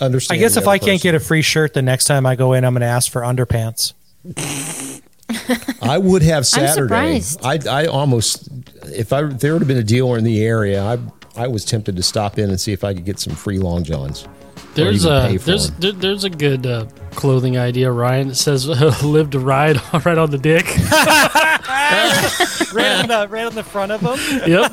I guess if other I can't get a free shirt the next time I go in, I'm going to ask for underpants. I would have Saturday. surprised. I I almost if I if there would have been a dealer in the area, I I was tempted to stop in and see if I could get some free long johns. There's a there's there, there's a good uh, clothing idea, Ryan. It says "Live to ride" right on the dick. right, on the, right on the front of them. yep,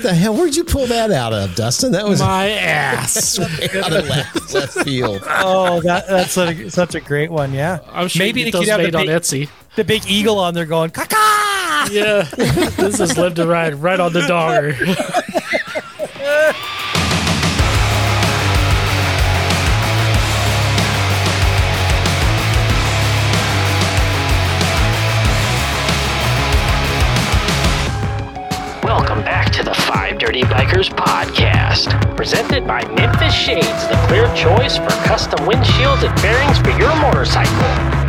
What the hell? Where'd you pull that out of, Dustin? That was my ass. out of left, left field. Oh, that, that's a, such a great one. Yeah. I'm sure Maybe Maybe they could have made the on big, Etsy. the big eagle on there going, caca. Yeah, this is "Live to ride" right on the donger. Dirty Bikers podcast. Presented by Memphis Shades, the clear choice for custom windshields and fairings for your motorcycle.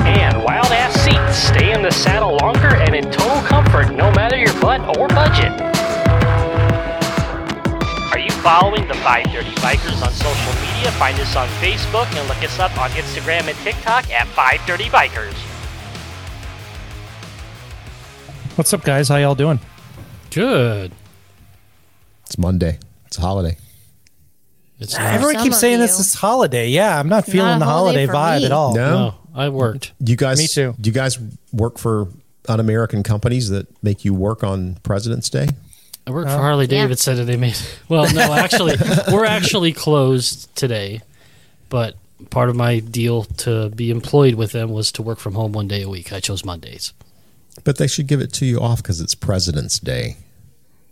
And Wild Ass Seats, stay in the saddle longer and in total comfort no matter your butt or budget. Are you following the Five Dirty Bikers on social media? Find us on Facebook and look us up on Instagram and TikTok at Five Dirty Bikers. What's up, guys? How y'all doing? Good. It's Monday. It's a holiday. It's ah, Everyone some keeps of saying you. this is holiday. Yeah, I'm not feeling a the holiday holiday for vibe me. at all. No? no, I worked. You guys, Me too. Do you guys work for un-American companies that make you work on President's Day? I work for oh, Harley Yeah. Davidson, and they made. Well, no, actually, we're actually closed today. But part of my deal to be employed with them was to work from home one day a week. I chose Mondays. But they should give it to you off because it's President's Day.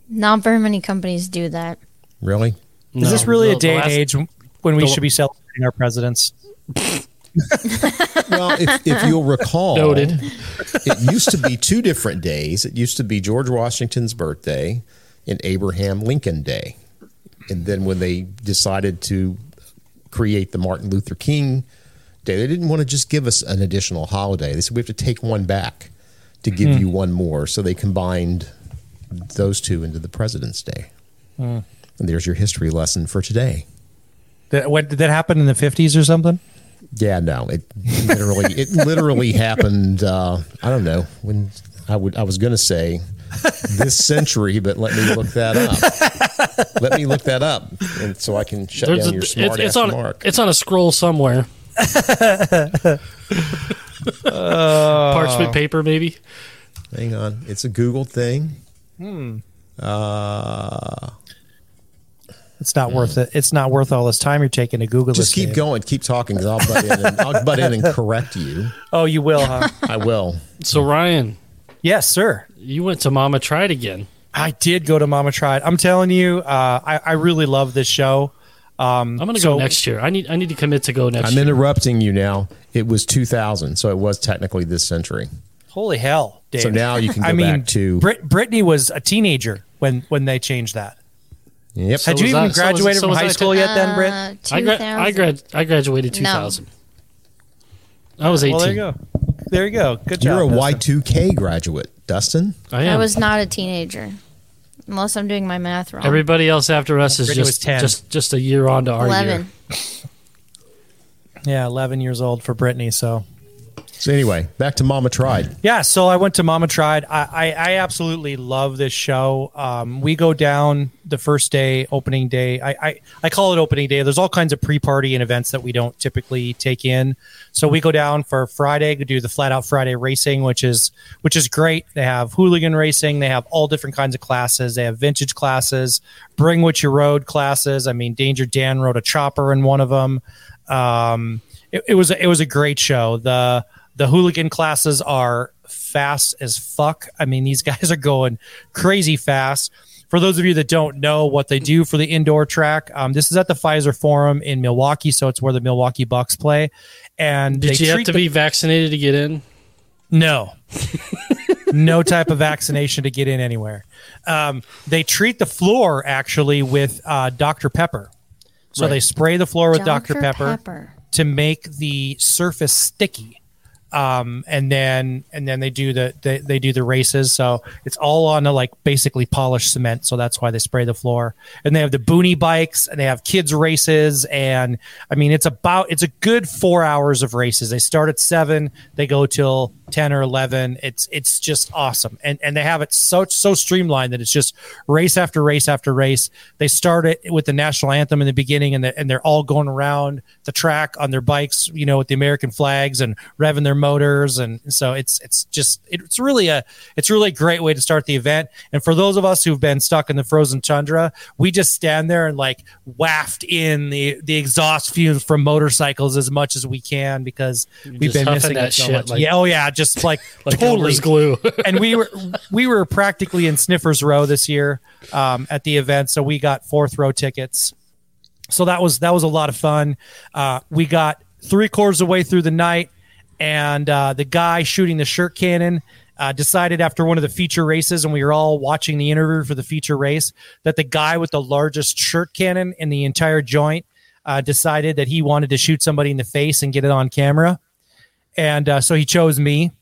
Not very many companies do that. Really? Is this really the- a the day and last- age when we the- should be celebrating our presidents? Well, if, if you'll recall, Noted. it used to be two different days. It used to be George Washington's birthday and Abraham Lincoln Day. And then when they decided to create the Martin Luther King Day, they didn't want to just give us an additional holiday. They said we have to take one back to give hmm. you one more. So they combined those two into the President's Day. And there's your history lesson for today. That, what, did that happen in the 50s or something? Yeah, no, it literally it literally happened. Uh, I don't know when I would I was going to say this century, but let me look that up. let me look that up, and so I can shut There's down a, your it's, smart it's ass on mark. it's on a scroll somewhere. Parchment paper, maybe. Hang on, it's a Google thing. Uh, It's not worth it. It's not worth all this time you're taking to Google this. just this. keep Dave. going, keep talking, because I'll butt in. And, I'll butt in and correct you. Oh, you will, huh? I will. So Ryan, yes, sir. you went to Mama Tried again. I did go to Mama Tried. I'm telling you, uh, I, I really love this show. Um, I'm gonna so- go next year. I need I need to commit to go next year. I'm year. interrupting you now. It was 2000, so it was technically this century. Holy hell, Dave. So now you can go I mean, back to Brit- Brittany was a teenager when when they changed that. Yep. Had you was even I- so was- graduated so from high school too. yet, then, Britt? Uh, I gra- I 2000. grad I graduated 2000. I was 18. Well, there you go. There you go. Good job. You're a Dustin. Y2K graduate, Dustin. I am. I was not a teenager. Unless I'm doing my math wrong. Everybody else after us is Brittany was just 10. just just a year on to our 11. year. Yeah, 11 years old for Brittany. So So anyway, back to Mama Tried. Yeah, so I went to Mama Tried. I, I, I absolutely love this show. Um, we go down the first day, opening day. I, I, I call it opening day. There's all kinds of pre-party and events that we don't typically take in. So we go down for Friday to do the flat out Friday racing, which is which is great. They have hooligan racing. They have all different kinds of classes. They have vintage classes, bring what you rode classes. I mean, Danger Dan rode a chopper in one of them. Um, it, it was it was a great show. The the hooligan classes are fast as fuck. I mean, these guys are going crazy fast. For those of you that don't know what they do for the indoor track, um, this is at the Pfizer Forum in Milwaukee, so it's where the Milwaukee Bucks play. And Did they you have to the- be vaccinated to get in? no. no type of vaccination to get in anywhere. Um, they treat the floor actually with uh, Dr. Pepper. So Right. they spray the floor with Dr. Pepper, Pepper. to make the surface sticky. Um, and then and then they do the they, they do the races. So it's all on a like basically polished cement. So that's why they spray the floor. And they have the boonie bikes, and they have kids races, and I mean it's about it's a good four hours of races. They start at seven, they go till ten or eleven. It's it's just awesome, and and they have it so so streamlined that it's just race after race after race. They start it with the national anthem in the beginning, and the, and they're all going around the track on their bikes, you know, with the American flags and revving their motors, and so it's it's just it's really a it's really a great way to start the event. And for those of us who've been stuck in the frozen tundra, we just stand there and like waft in the the exhaust fumes from motorcycles as much as we can because we've been missing that it so shit much. like- yeah, oh yeah, just like, Like totally glue. and we were we were practically in Sniffers Row this year um, at the event, so we got fourth row tickets. So that was that was a lot of fun. Uh, we got three quarters of the way through the night, and uh, the guy shooting the shirt cannon uh, decided after one of the feature races, and we were all watching the interview for the feature race, that the guy with the largest shirt cannon in the entire joint uh, decided that he wanted to shoot somebody in the face and get it on camera, and uh, so he chose me.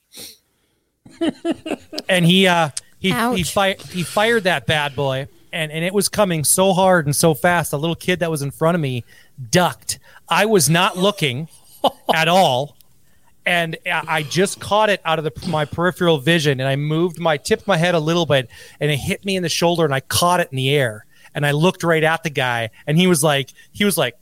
And he uh he he, Ouch. fi- he fired that bad boy. And and it was coming so hard and so fast the little kid that was in front of me ducked. I was not looking at all and I just caught it out of the, my peripheral vision, and I moved my tipped my head a little bit, and it hit me in the shoulder, and I caught it in the air, and I looked right at the guy, and he was like, he was like,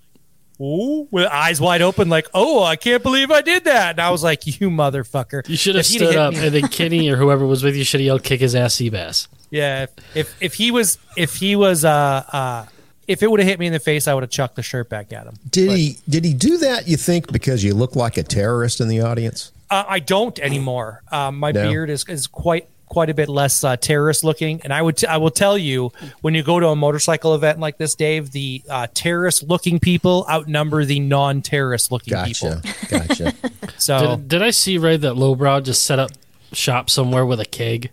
"Ooh," with eyes wide open, like, "Oh, I can't believe I did that," and I was like, "You motherfucker!" You should have stood up, me- and then Kenny or whoever was with you should have yelled, "Kick his ass, Seabass." Yeah, if, if if he was if he was uh uh if it would have hit me in the face, I would have chucked the shirt back at him. Did he did he do that? You think because you look like a terrorist in the audience? Uh, I don't anymore. Um, my No? beard is is quite quite a bit less uh, terrorist looking, and I would t- I will tell you when you go to a motorcycle event like this, Dave, the uh, terrorist looking people outnumber the non terrorist looking Gotcha, people. gotcha. So Did, did I see right that Lowbrow just set up shop somewhere with a keg?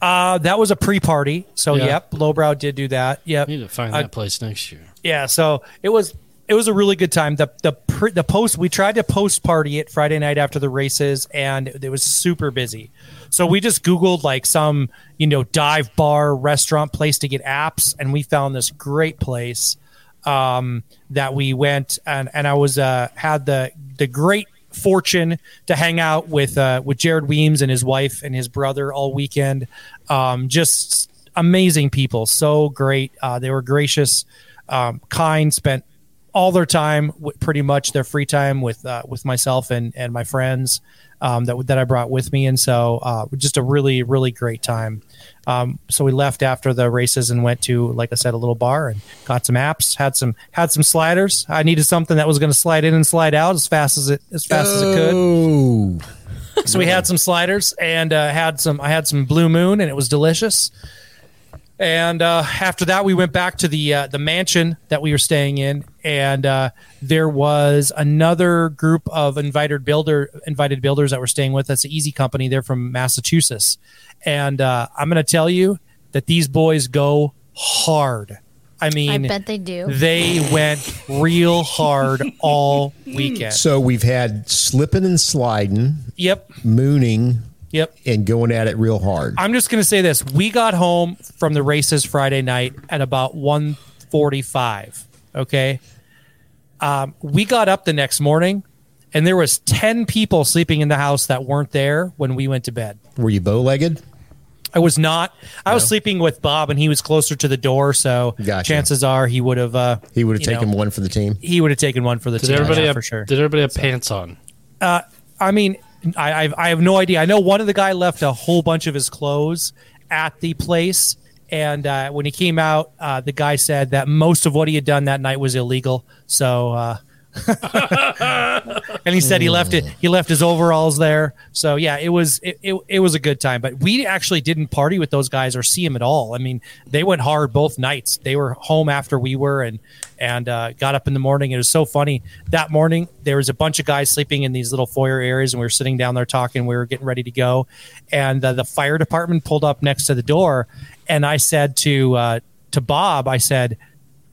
Uh, that was a pre party. So Yeah. yep, Lowbrow did do that. Yep, need to find that place next year. yeah so it was it was a really good time the the pr- the post we tried to post party it friday night after the races and it was super busy so we just googled like some you know dive bar restaurant place to get apps and we found this great place um, that we went and and i was uh had the the great fortune to hang out with uh with jared weems and his wife and his brother all weekend. Um just amazing people. So great. Uh they were gracious um kind spent all their time pretty much their free time with uh, with myself and and my friends um, that that I brought with me. And so uh, just a really really great time. Um, so we left after the races and went to like I said a little bar and got some apps had some had some sliders. I needed something that was going to slide in and slide out as fast as it as fast as it could. Oh, so we had some sliders and uh, had some I had some blue moon and it was delicious. And uh, after that, we went back to the uh, the mansion that we were staying in, and uh, there was another group of invited builder invited builders that were staying with us. Easy Company, they're from Massachusetts, and uh, I'm going to tell you that these boys go hard. I mean, I bet they do. they went real hard all weekend. so we've had slipping and sliding, Yep, mooning, yep. and going at it real hard. I'm just going to say this. We got home from the races Friday night at about 1:45, okay? Um, we got up the next morning and there was 10 people sleeping in the house that weren't there when we went to bed. Were you bow legged? I was not. I was sleeping with Bob and he was closer to the door, so Gotcha. chances are he would have uh He would have taken know, one for the team. he would have taken one for the Did team everybody yeah, have for sure. Did everybody have pants on? Uh, I mean, I, I've, I have no idea. I know one of the guy left a whole bunch of his clothes at the place, and uh, when he came out, uh, the guy said that most of what he had done that night was illegal. So, uh, and he said he left it. He left his overalls there. So yeah, it was it, it, it was a good time. But we actually didn't party with those guys or see them at all. I mean, they went hard both nights. They were home after we were, and and uh, got up in the morning. It was so funny that morning. There was a bunch of guys sleeping in these little foyer areas, and we were sitting down there talking. We were getting ready to go, and uh, the fire department pulled up next to the door, and I said to uh, to Bob, I said,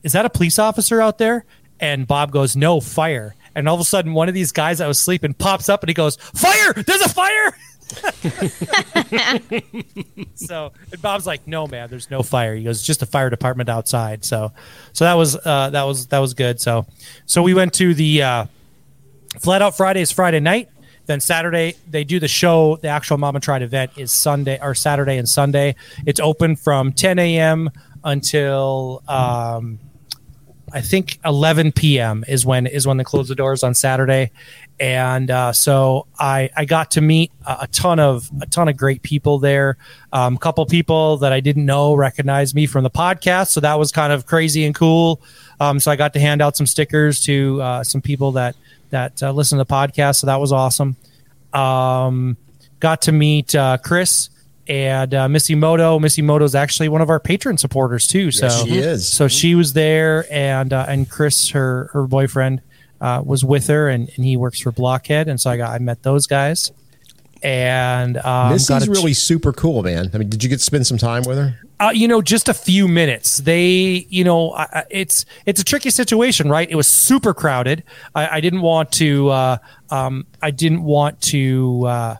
"Is that a police officer out there?" And Bob goes, "No, fire." And and all of a sudden, one of these guys that was sleeping pops up and he goes, "Fire! There's a fire!" so and Bob's like, "No, man, there's no fire." He goes, "Just a fire department outside." So, so that was uh, that was that was good. So, so we went to the uh, Flat Out Fridays Friday night. Then Saturday they do the show. The actual Mama Tried event is Sunday or Saturday and Sunday. It's open from 10 a.m. until um, I think 11 p.m. is when is when they close the doors on Saturday, and uh, so I I got to meet a, a ton of a ton of great people there. Um, a couple people that I didn't know recognized me from the podcast, so that was kind of crazy and cool. Um, so I got to hand out some stickers to uh, some people that that uh, listen to the podcast, so that was awesome. Um, got to meet uh, Chris and uh, Missy Moto. Missy Moto is actually one of our patron supporters too. So Yes, she is. So she was there, and uh, and Chris, her her boyfriend, uh, was with her, and, and he works for Blockhead, and so I got I met those guys, and um, got Missy's a- really super cool, man. I mean, did you get to spend some time with her? uh, you know, just a few minutes. They, you know, I, I- it's it's a tricky situation, right? It was super crowded. I, I didn't want to. Uh, um, I didn't want to uh,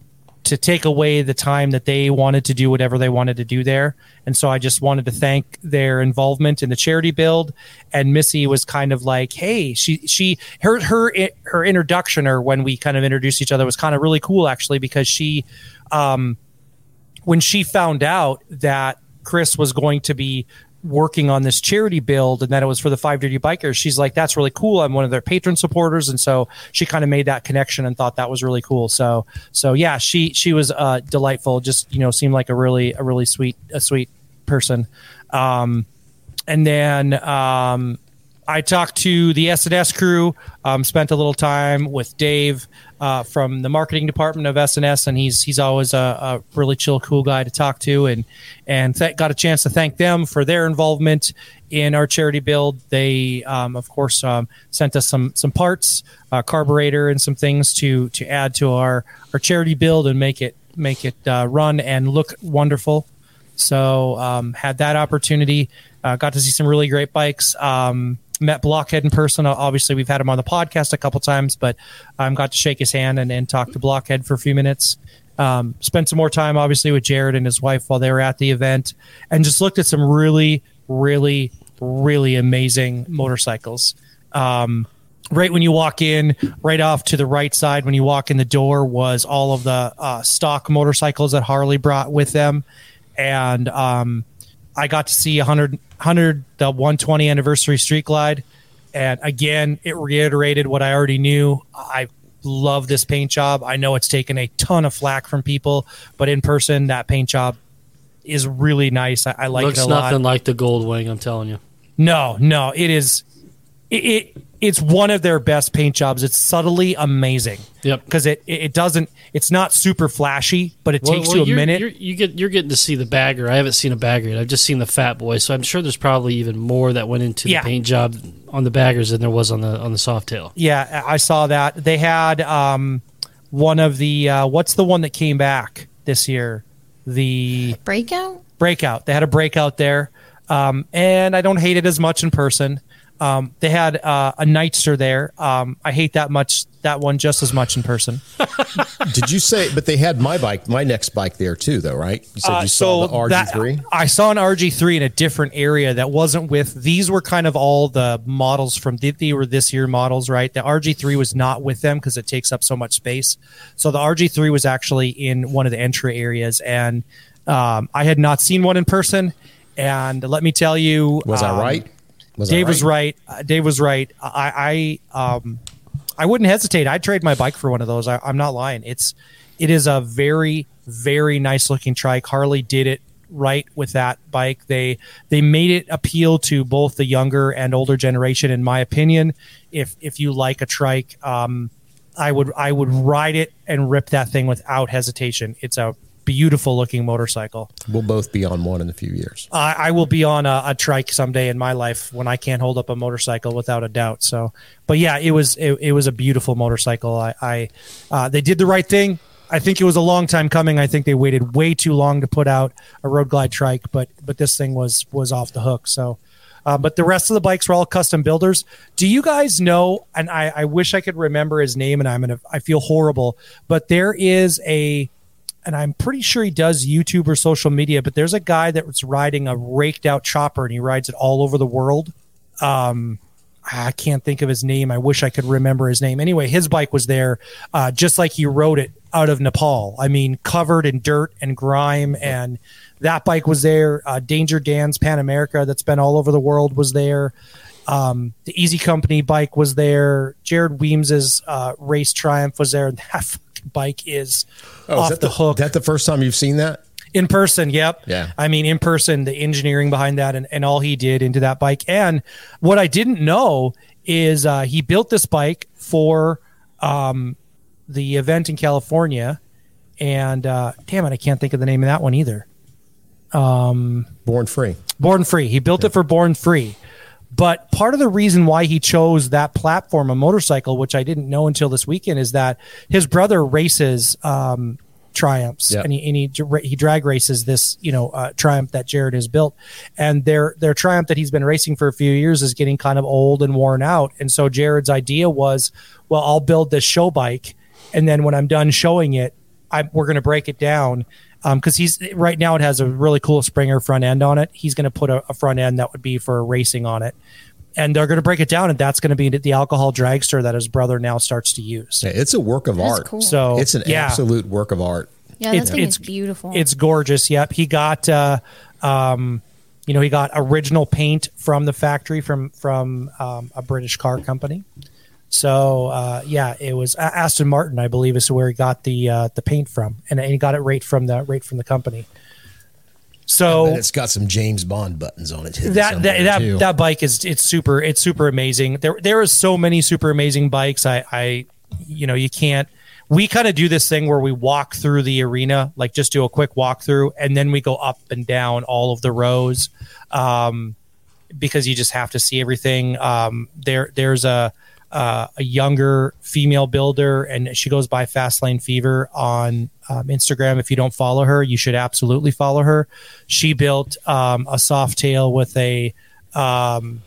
to take away the time that they wanted to do whatever they wanted to do there, and so I just wanted to thank their involvement in the charity build. And Missy was kind of like, "Hey, she she her her her introduction or when we kind of introduced each other was kind of really cool actually because she." Um, when she found out that Chris was going to be working on this charity build and that it was for the five dirty bikers she's like that's really cool. I'm one of their patron supporters. And so she kind of made that connection and thought that was really cool. So so yeah she she was uh delightful. Just you know seemed like a really a really sweet a sweet person. Um and then um I talked to the S&S crew, um, spent a little time with Dave uh, from the marketing department of S&S, and he's he's always a, a really chill, cool guy to talk to, and and th- got a chance to thank them for their involvement in our charity build. They, um, of course, um, sent us some some parts, uh, carburetor, and some things to to add to our our charity build and make it make it uh, run and look wonderful. So um, had that opportunity. Uh, got to see some really great bikes. Um, met Blockhead in person. Obviously, we've had him on the podcast a couple times, but I um, got to shake his hand and, and talk to Blockhead for a few minutes. Um, spent some more time, obviously, with Jared and his wife while they were at the event, and just looked at some really, really, really amazing motorcycles. Um, right when you walk in, right off to the right side when you walk in the door was all of the uh, stock motorcycles that Harley brought with them, and um, I got to see 100, 100 the 120 anniversary Street Glide, and again, it reiterated what I already knew. I love this paint job. I know it's taken a ton of flack from people, but in person, that paint job is really nice. I, I like Looks it a lot. nothing like the Gold Wing. I'm telling you. No, no, it is. It, it it's one of their best paint jobs. It's subtly amazing. Yep. Because it, it it doesn't. It's not super flashy, but it Well- takes well, you a you're- minute. You're, you get you're getting to see the bagger. I haven't seen a bagger yet. I've just seen the Fat Boy, so I'm sure there's probably even more that went into Yeah. the paint job on the baggers than there was on the on the soft tail. yeah, I saw that. They had um one of the uh, what's the one that came back this year? The Breakout? breakout. They had a breakout there, um, and I don't hate it as much in person. Um, they had uh, a Nightster there. Um, I hate that much that one just as much in person. Did you say? But they had my bike, my next bike there too, though, right? You said Uh, you saw the RG three. I saw an RG3 in a different area that wasn't with. These were kind of all the models from the, they were this year models, right? The RG3 was not with them because it takes up so much space. So the RG3 was actually in one of the entry areas, and um, I had not seen one in person. And let me tell you, Was I um, right? Was Dave was right. Uh, Dave was right. I, I, um, I wouldn't hesitate. I'd trade my bike for one of those. I, I'm not lying. It's, it is a very, very nice looking trike. Harley did it right with that bike. They, they made it appeal to both the younger and older generation. In my opinion, if, if you like a trike, um, I would, I would ride it and rip that thing without hesitation. It's a beautiful looking motorcycle. We'll both be on one in a few years. I, I will be on a, a trike someday in my life when I can't hold up a motorcycle without a doubt. So, but yeah, it was it, it was a beautiful motorcycle. I, I uh, they did the right thing. I think it was a long time coming. I think they waited way too long to put out a road glide trike, but but this thing was was off the hook. So, Uh, but the rest of the bikes were all custom builders. Do you guys know? And I, I wish I could remember his name, and I'm gonna. I feel horrible, but there is a, and I'm pretty sure he does YouTube or social media. But there's a guy that's riding a raked out chopper, and he rides it all over the world. Um, I can't think of his name. I wish I could remember his name. Anyway, his bike was there, uh, just like he rode it out of Nepal. I mean, covered in dirt and grime, and that bike was there. Uh, Danger Dan's Pan America, that's been all over the world, was there. Um, the Easy Company bike was there. Jared Weems's uh, Race Triumph was there. And that bike is Oh, off that the, hook. Is That the first time you've seen that? In person, yep. Yeah. I mean, in person, the engineering behind that and, and all he did into that bike. And what I didn't know is uh, he built this bike for um, the event in California. And uh, damn it, I can't think of the name of that one either. Born free. Born Free. He built it for Born Free. But part of the reason why he chose that platform, a motorcycle, which I didn't know until this weekend, is that his brother races um, triumphs, Yeah. and he and he, he drag races this you know uh, triumph that Jared has built, and their their triumph that he's been racing for a few years is getting kind of old and worn out, and so Jared's idea was, well, I'll build this show bike, and then when I'm done showing it, I, we're going to break it down because he's right now it has a really cool Springer front end on it. He's going to put a, a front end that would be for racing on it, and they're going to break it down, and that's going to be the alcohol dragster that his brother now starts to use. Yeah, it's a work of That's art. cool. So It's an yeah, absolute work of art. Yeah, It's- thing it's- is beautiful. It's gorgeous. Yep, he got. Uh, um, you know, he got original paint from the factory from from um, a British car company. So uh, yeah, it was Aston Martin, I believe, is where he got the uh, the paint from, and he got it right from the right from the company. So And it's got some James Bond buttons on it. that that that, too. that bike is it's super it's super amazing. There there is so many super amazing bikes. I I you know you can't. We kind of do this thing where we walk through the arena, like just do a quick walkthrough, and then we go up and down all of the rows, um, because you just have to see everything. Um, there there's a uh, a younger female builder, and she goes by Fastlane Fever on um, Instagram. If you don't follow her, you should absolutely follow her. She built um, a soft tail with a um,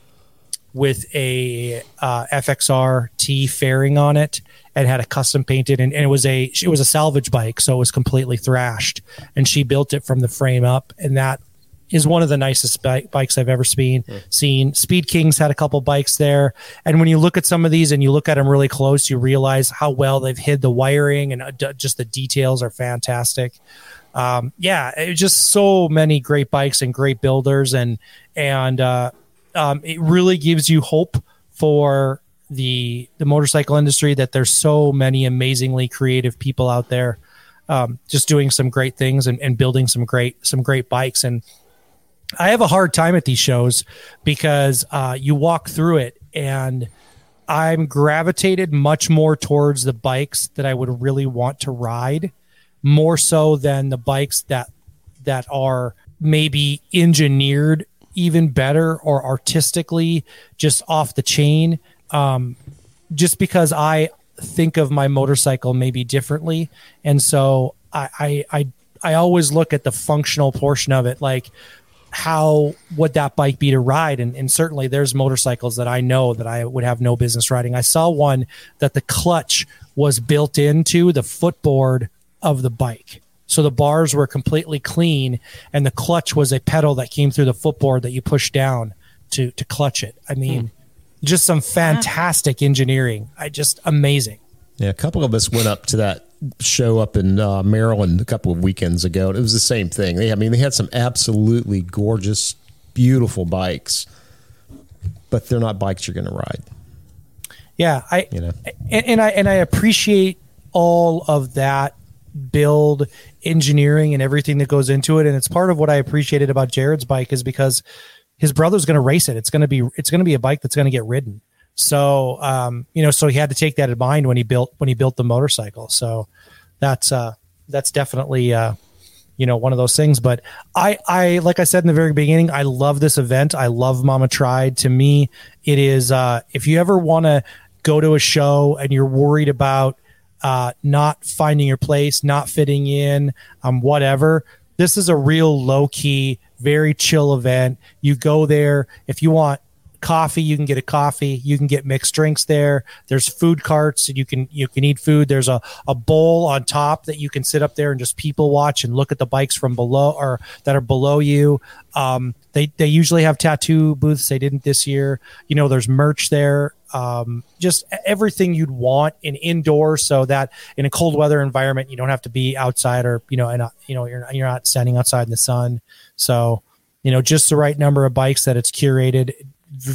with a uh, FXR T fairing on it and had a custom painted and, and it was a it was a salvage bike so it was completely thrashed and she built it from the frame up and that is one of the nicest bi- bikes I've ever seen. Seen Speed Kings had a couple bikes there, and when you look at some of these and you look at them really close, you realize how well they've hid the wiring and uh, d- just the details are fantastic. Um, yeah, just so many great bikes and great builders, and and uh, um, it really gives you hope for the the motorcycle industry that there's so many amazingly creative people out there um, just doing some great things and, and building some great some great bikes and I have a hard time at these shows because uh, you walk through it and I'm gravitated much more towards the bikes that I would really want to ride more so than the bikes that that are maybe engineered even better or artistically just off the chain. Um, just because I think of my motorcycle maybe differently, and so I I I, I always look at the functional portion of it, like how would that bike be to ride? And, and certainly there's motorcycles that i know that i would have no business riding. I saw one that the clutch was built into the footboard of the bike. So the bars were completely clean and the clutch was a pedal that came through the footboard that you push down to to clutch it. I mean hmm. just some fantastic engineering. I just amazing. Yeah, a couple of us went up to that show up in uh, Maryland a couple of weekends ago. It was the same thing. They, I mean, they had some absolutely gorgeous, beautiful bikes, but they're not bikes you're going to ride. Yeah, I You know. and, and I and I appreciate all of that build engineering and everything that goes into it. And it's part of what I appreciated about Jared's bike is because his brother's going to race it. It's going to be it's going to be a bike that's going to get ridden. So um, you know, so he had to take that in mind when he built when he built the motorcycle. So that's uh that's definitely uh you know one of those things but i i like i said in the very beginning i love this event i love mama tried to me it is uh if you ever want to go to a show and you're worried about uh not finding your place not fitting in um whatever this is a real low key very chill event. You go there if you want coffee you can get a coffee you can get mixed drinks there. There's food carts and you can you can eat food. There's a, a bowl on top that you can sit up there and just people watch and look at the bikes from below or that are below you. Um, they they usually have tattoo booths. They didn't this year. You know there's merch there. Um, just everything you'd want in indoor so that in a cold weather environment you don't have to be outside or you know and uh, you know you're not, you're not standing outside in the sun. So you know just the right number of bikes that it's curated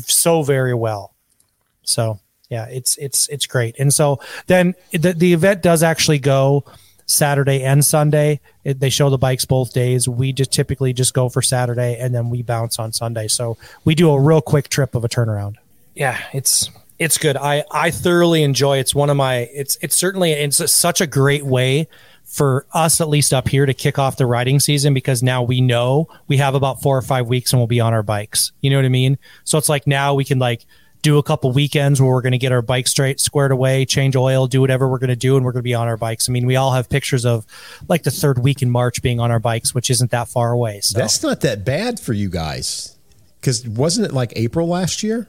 so very well. So yeah, it's it's it's great. And so then the the event does actually go Saturday and Sunday. It, they show the bikes both days. We just typically just go for Saturday and then we bounce on Sunday. So we do a real quick trip of a turnaround. Yeah, it's it's good. I I thoroughly enjoy. It's one of my. It's it's certainly it's such a great way for us at least up here to kick off the riding season because now we know we have about four or five weeks and we'll be on our bikes. You know what I mean? So it's like now we can like do a couple weekends where we're going to get our bike straight squared away, change oil, do whatever we're going to do, and we're going to be on our bikes. I mean, we all have pictures of like the third week in March being on our bikes, which isn't that far away. So That's not that bad for you guys. Because wasn't it like April last year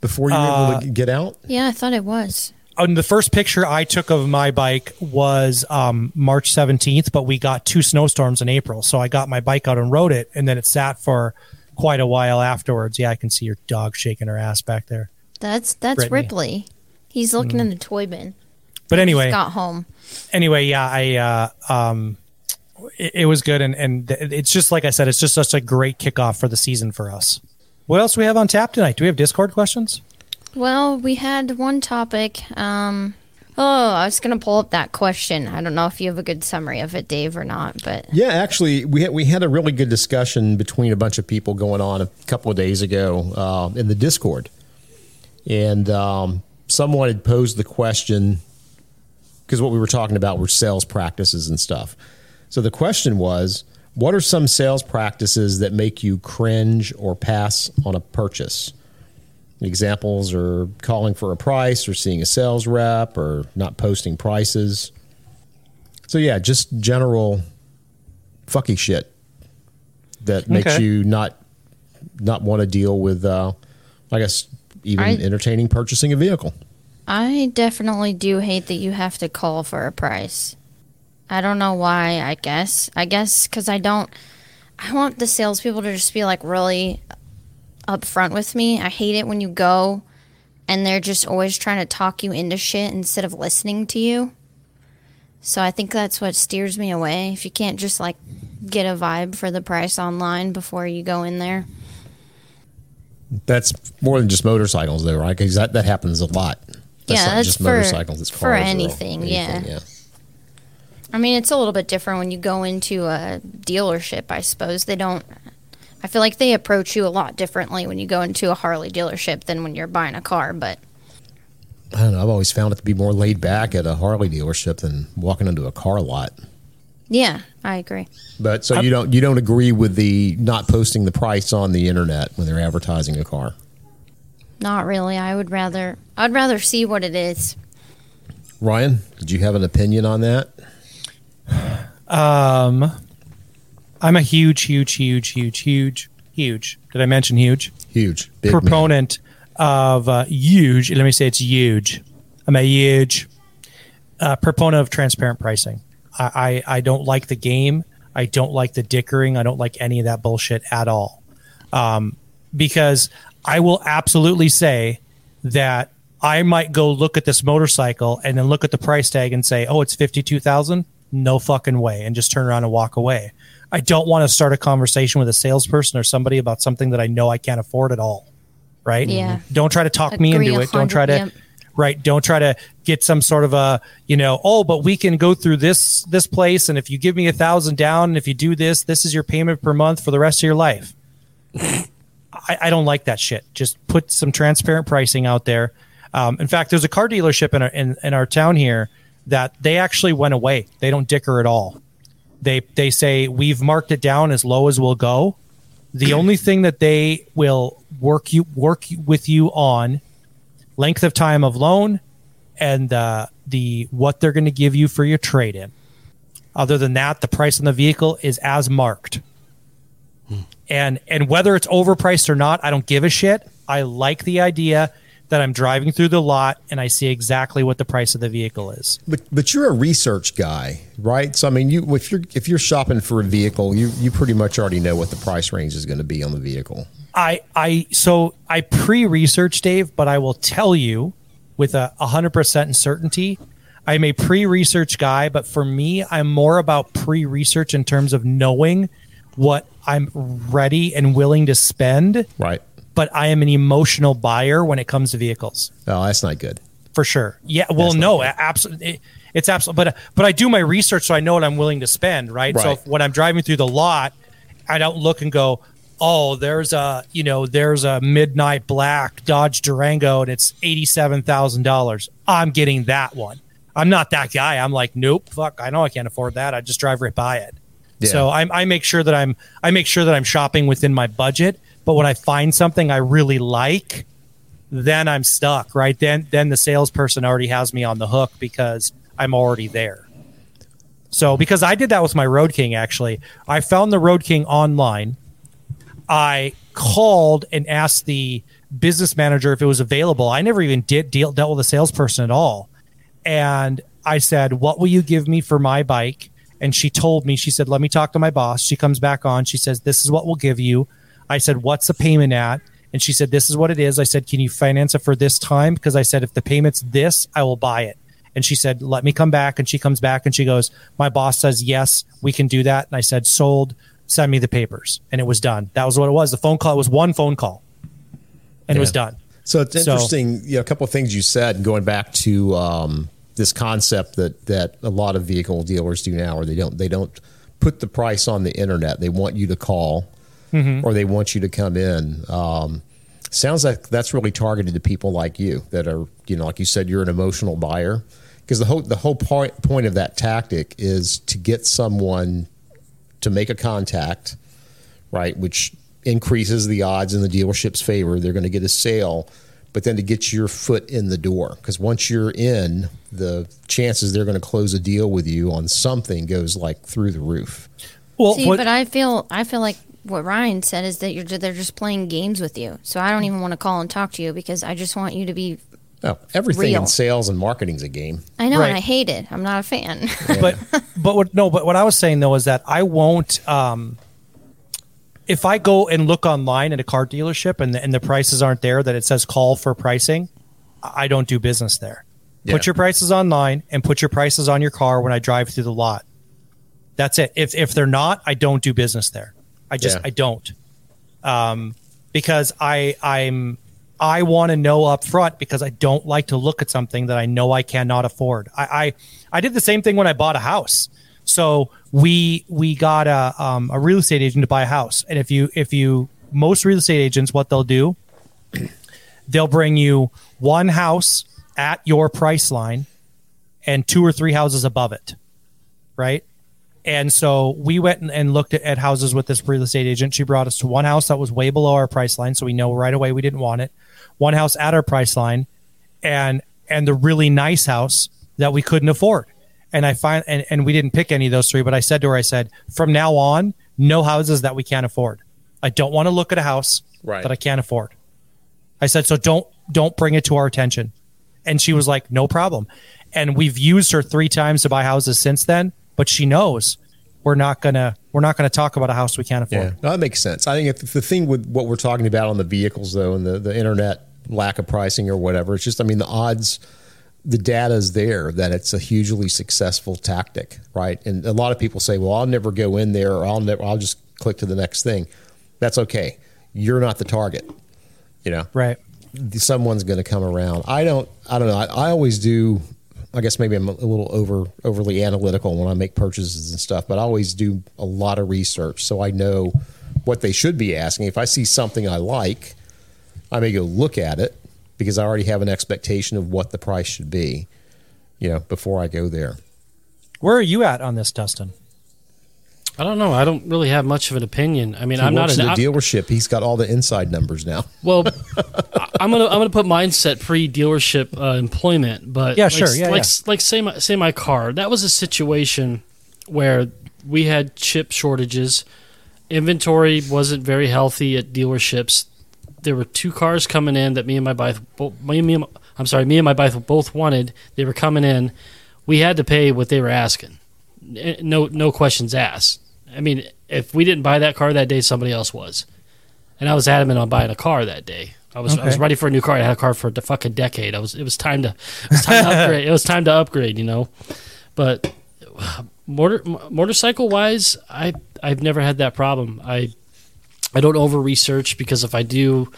before you were able Uh, to get out? Yeah, I thought it was. And the first picture I took of my bike was um, March 17th, but we got two snowstorms in April. So I got my bike out and rode it, and then it sat for quite a while afterwards. Yeah, I can see your dog shaking her ass back there. That's that's Brittany. Ripley. He's looking in the toy bin. But anyway, got home. anyway, yeah, I uh, um, it, it was good, and and it's just like I said, it's just such a great kickoff for the season for us. What else do we have on tap tonight? Do we have Discord questions? Well, we had one topic. Um, oh, I was gonna pull up that question. I don't know if you have a good summary of it, Dave, or not. But Yeah, actually, we had, we had a really good discussion between a bunch of people going on a couple of days ago uh, in the Discord, and um, someone had posed the question because what we were talking about were sales practices and stuff. So the question was, what are some sales practices that make you cringe or pass on a purchase? Examples are calling for a price or seeing a sales rep or not posting prices. So yeah, just general fucky shit that makes Okay. you not not want to deal with uh I guess even I- entertaining purchasing a vehicle. I definitely do hate that you have to call for a price. I don't know why. I guess. I guess because I don't. I want the salespeople to just be like really upfront with me. I hate it when you go and they're just always trying to talk you into shit instead of listening to you. So I think that's what steers me away. If you can't just like get a vibe for the price online before you go in there. That's more than just motorcycles though, right? Because that, that happens a lot. That's Yeah, not that's just for- motorcycles, it's for or anything, yeah. yeah. I mean, it's a little bit different when you go into a dealership, I suppose. They don't. I feel like they approach you a lot differently when you go into a Harley dealership than when you're buying a car, but I don't know. I've always found it to be more laid back at a Harley dealership than walking into a car lot. yeah, I agree. But so you don't you don't agree with the not posting the price on the internet when they're advertising a car. Not really. I would rather I'd rather see what it is. Ryan, did you have an opinion on that? Um, I'm a huge, huge, huge, huge, huge, huge. Did I mention huge? Huge, big man. proponent of uh, huge. Let me say it's huge. I'm a huge uh, proponent of transparent pricing. I, I, I don't like the game. I don't like the dickering. I don't like any of that bullshit at all. Um, because I will absolutely say that I might go look at this motorcycle and then look at the price tag and say, "Oh, it's fifty two thousand. No fucking way," and just turn around and walk away. I don't want to start a conversation with a salesperson or somebody about something that I know I can't afford at all. Right? Yeah. Don't try to talk me into it. Don't try to yep. right don't try to get some sort of a you know oh but we can go through this this place and if you give me a thousand down and if you do this this is your payment per month for the rest of your life I, I don't like that shit just put some transparent pricing out there um, in fact there's a car dealership in our, in, in our town here that they actually went away they don't dicker at all they they say we've marked it down as low as we'll go the only thing that they will work you work with you on length of time of loan and uh, the what they're going to give you for your trade in. Other than that, the price on the vehicle is as marked. And and whether it's overpriced or not, I don't give a shit. I like the idea that I'm driving through the lot and I see exactly what the price of the vehicle is. But but you're a research guy, right? So I mean, you if you're if you're shopping for a vehicle, you you pretty much already know what the price range is going to be on the vehicle. I I so I pre-research Dave, but I will tell you with a 100% certainty, I'm a pre-research guy, but for me, I'm more about pre-research in terms of knowing what I'm ready and willing to spend, Right. But I am an emotional buyer when it comes to vehicles. Oh, that's not good. For sure. Yeah, well That's no, absolutely it's absolutely but but I do my research so I know what I'm willing to spend, right? So if, when I'm driving through the lot, I don't look and go, "Oh, there's a, you know, there's a midnight black Dodge Durango and it's $87,000. I'm getting that one." I'm not that guy. I'm like, "Nope, fuck, I know I can't afford that. I just drive right by it." Yeah. So I, I make sure that I'm I make sure that I'm shopping within my budget. But when I find something I really like, then I'm stuck, right? Then then the salesperson already has me on the hook because I'm already there. So because I did that with my Road King actually. I found the Road King online. I called and asked the business manager if it was available. I never even did deal dealt with a salesperson at all. And I said, "What will you give me for my bike?" And she told me, she said, "Let me talk to my boss." She comes back on. She says, "This is what we'll give you." I said, "What's the payment at?" And she said, "This is what it is." I said, "Can you finance it for this time?" Because I said, "If the payment's this, I will buy it." And she said, "Let me come back." And she comes back and she goes, "My boss says yes, we can do that." And I said, "Sold. Send me the papers." And it was done. That was what it was. The phone call was one phone call, and it was done. So it's So- interesting. you know, a couple of things you said going back to um, this concept that that a lot of vehicle dealers do now, or they don't they don't put the price on the internet. They want you to call, or they want you to come in. Um, sounds like that's really targeted to people like you that are you know like you said you're an emotional buyer because the whole the whole point point of that tactic is to get someone to make a contact right? Which increases the odds in the dealership's favor. They're going to get a sale, but then to get your foot in the door, because once you're in, the chances they're going to close a deal with you on something goes like through the roof. Well, See, what- but I feel I feel like what Ryan said is that you're they're just playing games with you. So I don't even want to call and talk to you because I just want you to be. Oh, everything Real. in sales and marketing's a game. I know, Right. and I hate it. I'm not a fan. but but what no but what i was saying though is that i won't um if i go and look online at a car dealership and the, and the prices aren't there that it says call for pricing i I don't do business there Yeah. put your prices online and put your prices on your car when i drive through the lot that's it if if they're not i don't do business there i just Yeah. i don't um because i i'm I want to know up front because I don't like to look at something that I know I cannot afford. I I, I did the same thing when I bought a house. So we we got a um, a real estate agent to buy a house, and if you if you most real estate agents, what they'll do, they'll bring you one house at your price line, and two or three houses above it, right? And so we went and, looked at, at houses with this real estate agent. She brought us to one house that was way below our price line, so we know right away we didn't want it. One house at our price line, and and the really nice house that we couldn't afford. And I find and, and we didn't pick any of those three, but I said to her, I said, from now on, no houses that we can't afford. I don't want to look at a house Right. that I can't afford. I said, so don't don't bring it to our attention. And she was like, no problem. And we've used her three times to buy houses since then, but she knows we're not gonna we're not gonna talk about a house we can't afford. Yeah, no, that makes sense. I think if the thing with what we're talking about on the vehicles, though, and the, the internet lack of pricing or whatever, it's just, I mean, the odds, the data is there that it's a hugely successful tactic, right? And a lot of people say, well, I'll never go in there or I'll never, I'll just click to the next thing. That's okay. You're not the target, you know? Right. someone's going to come around. I don't. I don't know. I, I always do. I guess maybe I'm a little over overly analytical when I make purchases and stuff, but I always do a lot of research so I know what they should be asking. If I see something I like, I may go look at it because I already have an expectation of what the price should be. You know, before I go there. Where are you at on this, Dustin? I don't know. I don't really have much of an opinion. I mean, He I'm not works an at a I'm- dealership. He's got all the inside numbers now. Well, I- I'm gonna I'm gonna put mindset pre dealership uh, employment, but Yeah, like, sure, yeah, like yeah. like say my say my car that was a situation where we had chip shortages, inventory wasn't very healthy at dealerships. There were two cars coming in that me and my wife, bo- me, me, and my- I'm sorry, me and my wife both wanted. They were coming in. We had to pay what they were asking. No, no questions asked. I mean, if we didn't buy that car that day, somebody else was. And I was adamant on buying a car that day. I was I was ready for a new car. I had a car for the fucking decade. I was it was time to it was time to upgrade. It was time to upgrade, you know. But motor motorcycle wise, I I've never had that problem. I I don't over research because if I do,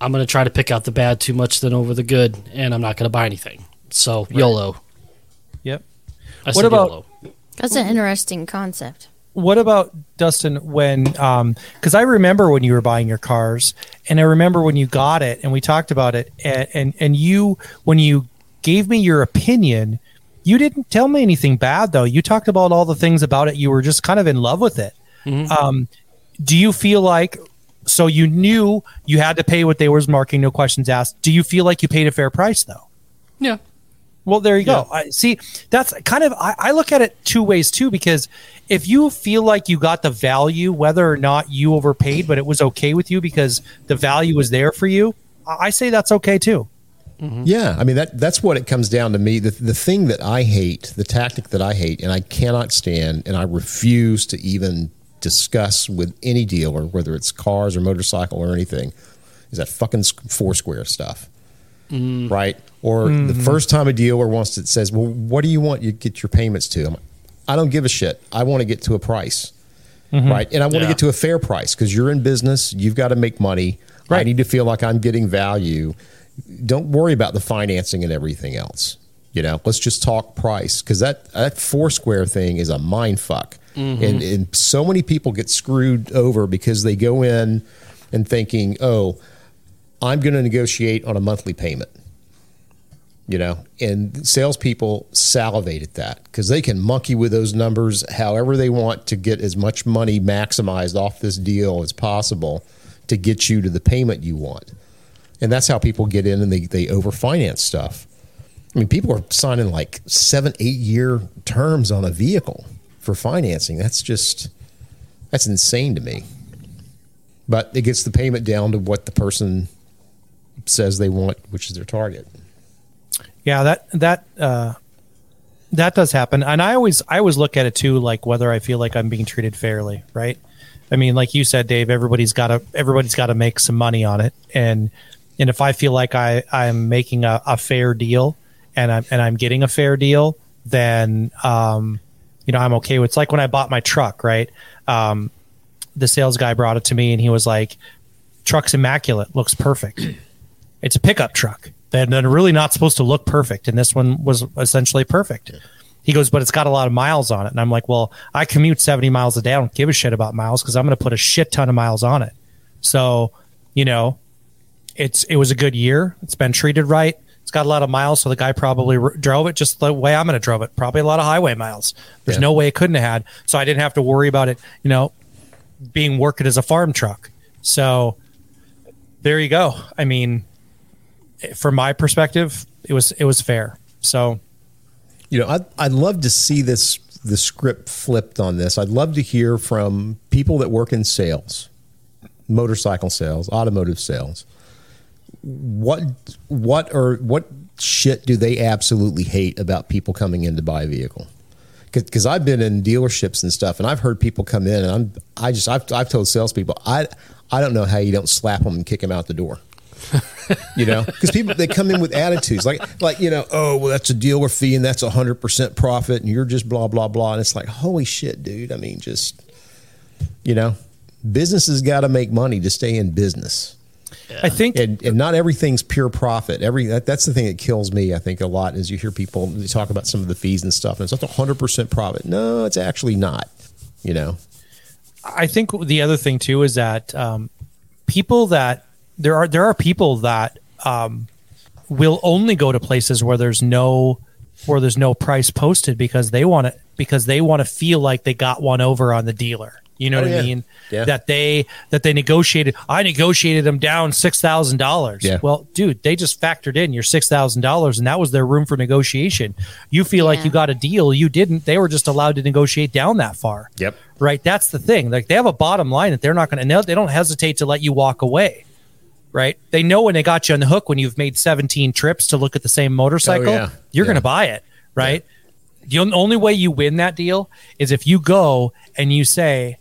I'm gonna try to pick out the bad too much than over the good, and I'm not gonna buy anything. So YOLO. Yep. I What said about- YOLO. That's an interesting concept. What about Dustin when um cuz I remember when you were buying your cars and I remember when you got it and we talked about it and and, and you when you gave me your opinion you didn't tell me anything bad though. You talked about all the things about it. You were just kind of in love with it. Um do you feel like so you knew you had to pay what they was marking no questions asked. Do you feel like you paid a fair price though? Yeah. Well, there you go. I see. That's kind of I, I look at it two ways too, because if you feel like you got the value, whether or not you overpaid, but it was okay with you because the value was there for you, I I say that's okay too. Mm-hmm. Yeah, I mean that that's what it comes down to me. The the thing that I hate, the tactic that I hate and I cannot stand and I refuse to even discuss with any dealer, whether it's cars or motorcycle or anything, is that fucking four square stuff. Right? Or the mm-hmm. first time a dealer wants to says, "Well, what do you want you get your payments to?" I'm like, I don't give a shit. I want to get to a price. Mm-hmm. Right? And I want to Yeah. get to a fair price because you're in business, you've got to make money. I need to feel like I'm getting value don't worry about the financing and everything else. You know, let's just talk price because that that four square thing is a mind fuck, and and so many people get screwed over because they go in and thinking, oh, I'm going to negotiate on a monthly payment. You know, and salespeople salivate at that because they can monkey with those numbers however they want to get as much money maximized off this deal as possible to get you to the payment you want. And that's how people get in and they, they overfinance stuff. I mean, people are signing like seven, eight year terms on a vehicle for financing. That's just, that's insane to me. But it gets the payment down to what the person says they want, which is their target. Yeah, that that uh, that does happen, and I always I always look at it too, like whether I feel like I'm being treated fairly, right? I mean, like you said, Dave, everybody's got to everybody's got to make some money on it, and and if I feel like I I'm making a, a fair deal and I'm and I'm getting a fair deal, then um, you know I'm okay with. It's like when I bought my truck, right? Um, the sales guy brought it to me, and he was like, "Truck's immaculate, looks perfect." It's a pickup truck. They're, they're really not supposed to look perfect, and this one was essentially perfect. He goes, but it's got a lot of miles on it, and I'm like, well, I commute 70 miles a day. I don't give a shit about miles because I'm going to put a shit ton of miles on it. So, you know, it's it was a good year. It's been treated right. It's got a lot of miles, so the guy probably r- drove it just the way I'm going to drove it. Probably a lot of highway miles. There's Yeah. no way it couldn't have had. So I didn't have to worry about it. You know, being working as a farm truck. So there you go. I mean, from my perspective, it was it was fair. So You know, I'd, I'd love to see this the script flipped on this. I'd love to hear from people that work in sales, motorcycle sales, automotive sales. What what or what shit do they absolutely hate about people coming in to buy a vehicle? Because I've been in dealerships and stuff, and I've heard people come in, and I'm I just I've, I've told salespeople I I don't know how you don't slap them and kick them out the door you know? Because people they come in with attitudes. Like like you know oh well that's a dealer fee and that's a hundred percent profit and you're just blah blah blah. And it's like holy shit dude. I mean just you know business has got to make money to stay in business. I think and, and not everything's pure profit. Every that, that's the thing that kills me i think a lot is you hear people they talk about some of the fees and stuff and it's not a hundred percent profit. No it's actually not you know? I think the other thing too is that um, people that there are there are people that um, will only go to places where there's no where there's no price posted because they want to because they want to feel like they got one over on the dealer. You know Oh, what yeah. I mean? Yeah. That they that they negotiated. I negotiated them down six thousand dollars. Yeah. Well, dude, they just factored in your six thousand dollars, and that was their room for negotiation. You feel like you got a deal, you didn't. They were just allowed to negotiate down that far. Yep. Right. That's the thing. Like they have a bottom line that they're not going to. They don't hesitate to let you walk away. Right. They know when they got you on the hook when you've made seventeen trips to look at the same motorcycle. Oh, yeah. You're Yeah. going to buy it. Right. The only way you win that deal is if you go and you say,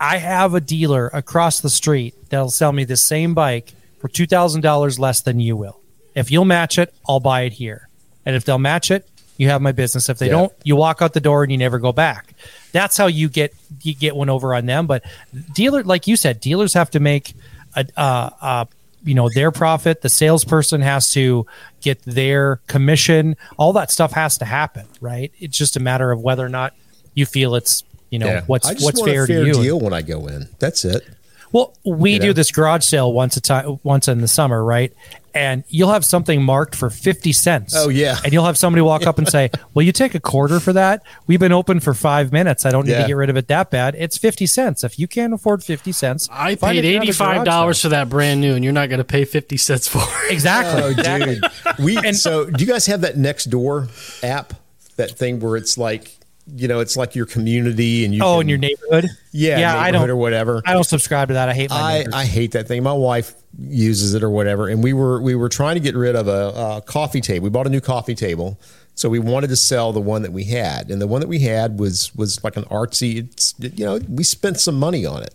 I have a dealer across the street that'll sell me the same bike for two thousand dollars less than you will. If you'll match it, I'll buy it here. And if they'll match it, you have my business. If they Yeah. don't, you walk out the door and you never go back. That's how you get you get one over on them. But dealer, like you said, dealers have to make a, uh, uh, you know their profit. The salesperson has to get their commission. All that stuff has to happen, right? It's just a matter of whether or not you feel it's you know Yeah. what's I just what's want fair, a fair to you. deal when I go in. That's it. Well, we You do know? this garage sale once a time, once in the summer, right? And you'll have something marked for fifty cents. Oh, yeah. and you'll have somebody walk up and say, "Will you take a quarter for that? We've been open for five minutes. I don't need Yeah. to get rid of it that bad. It's fifty cents. If you can't afford fifty cents, I find paid it another eighty five garage dollars sale. for that brand new, and you're not going to pay fifty cents for it. Exactly. Oh, exactly. dude. We so do you guys have that next door app? That thing where it's like you know, it's like your community and you Oh, can- in your neighborhood? yeah, yeah. I don't or whatever. I don't subscribe to that. I hate my I. I hate that thing. My wife uses it or whatever, and we were we were trying to get rid of a, a coffee table. We bought a new coffee table, so we wanted to sell the one that we had, and the one that we had was was like an artsy. It's you know we spent some money on it,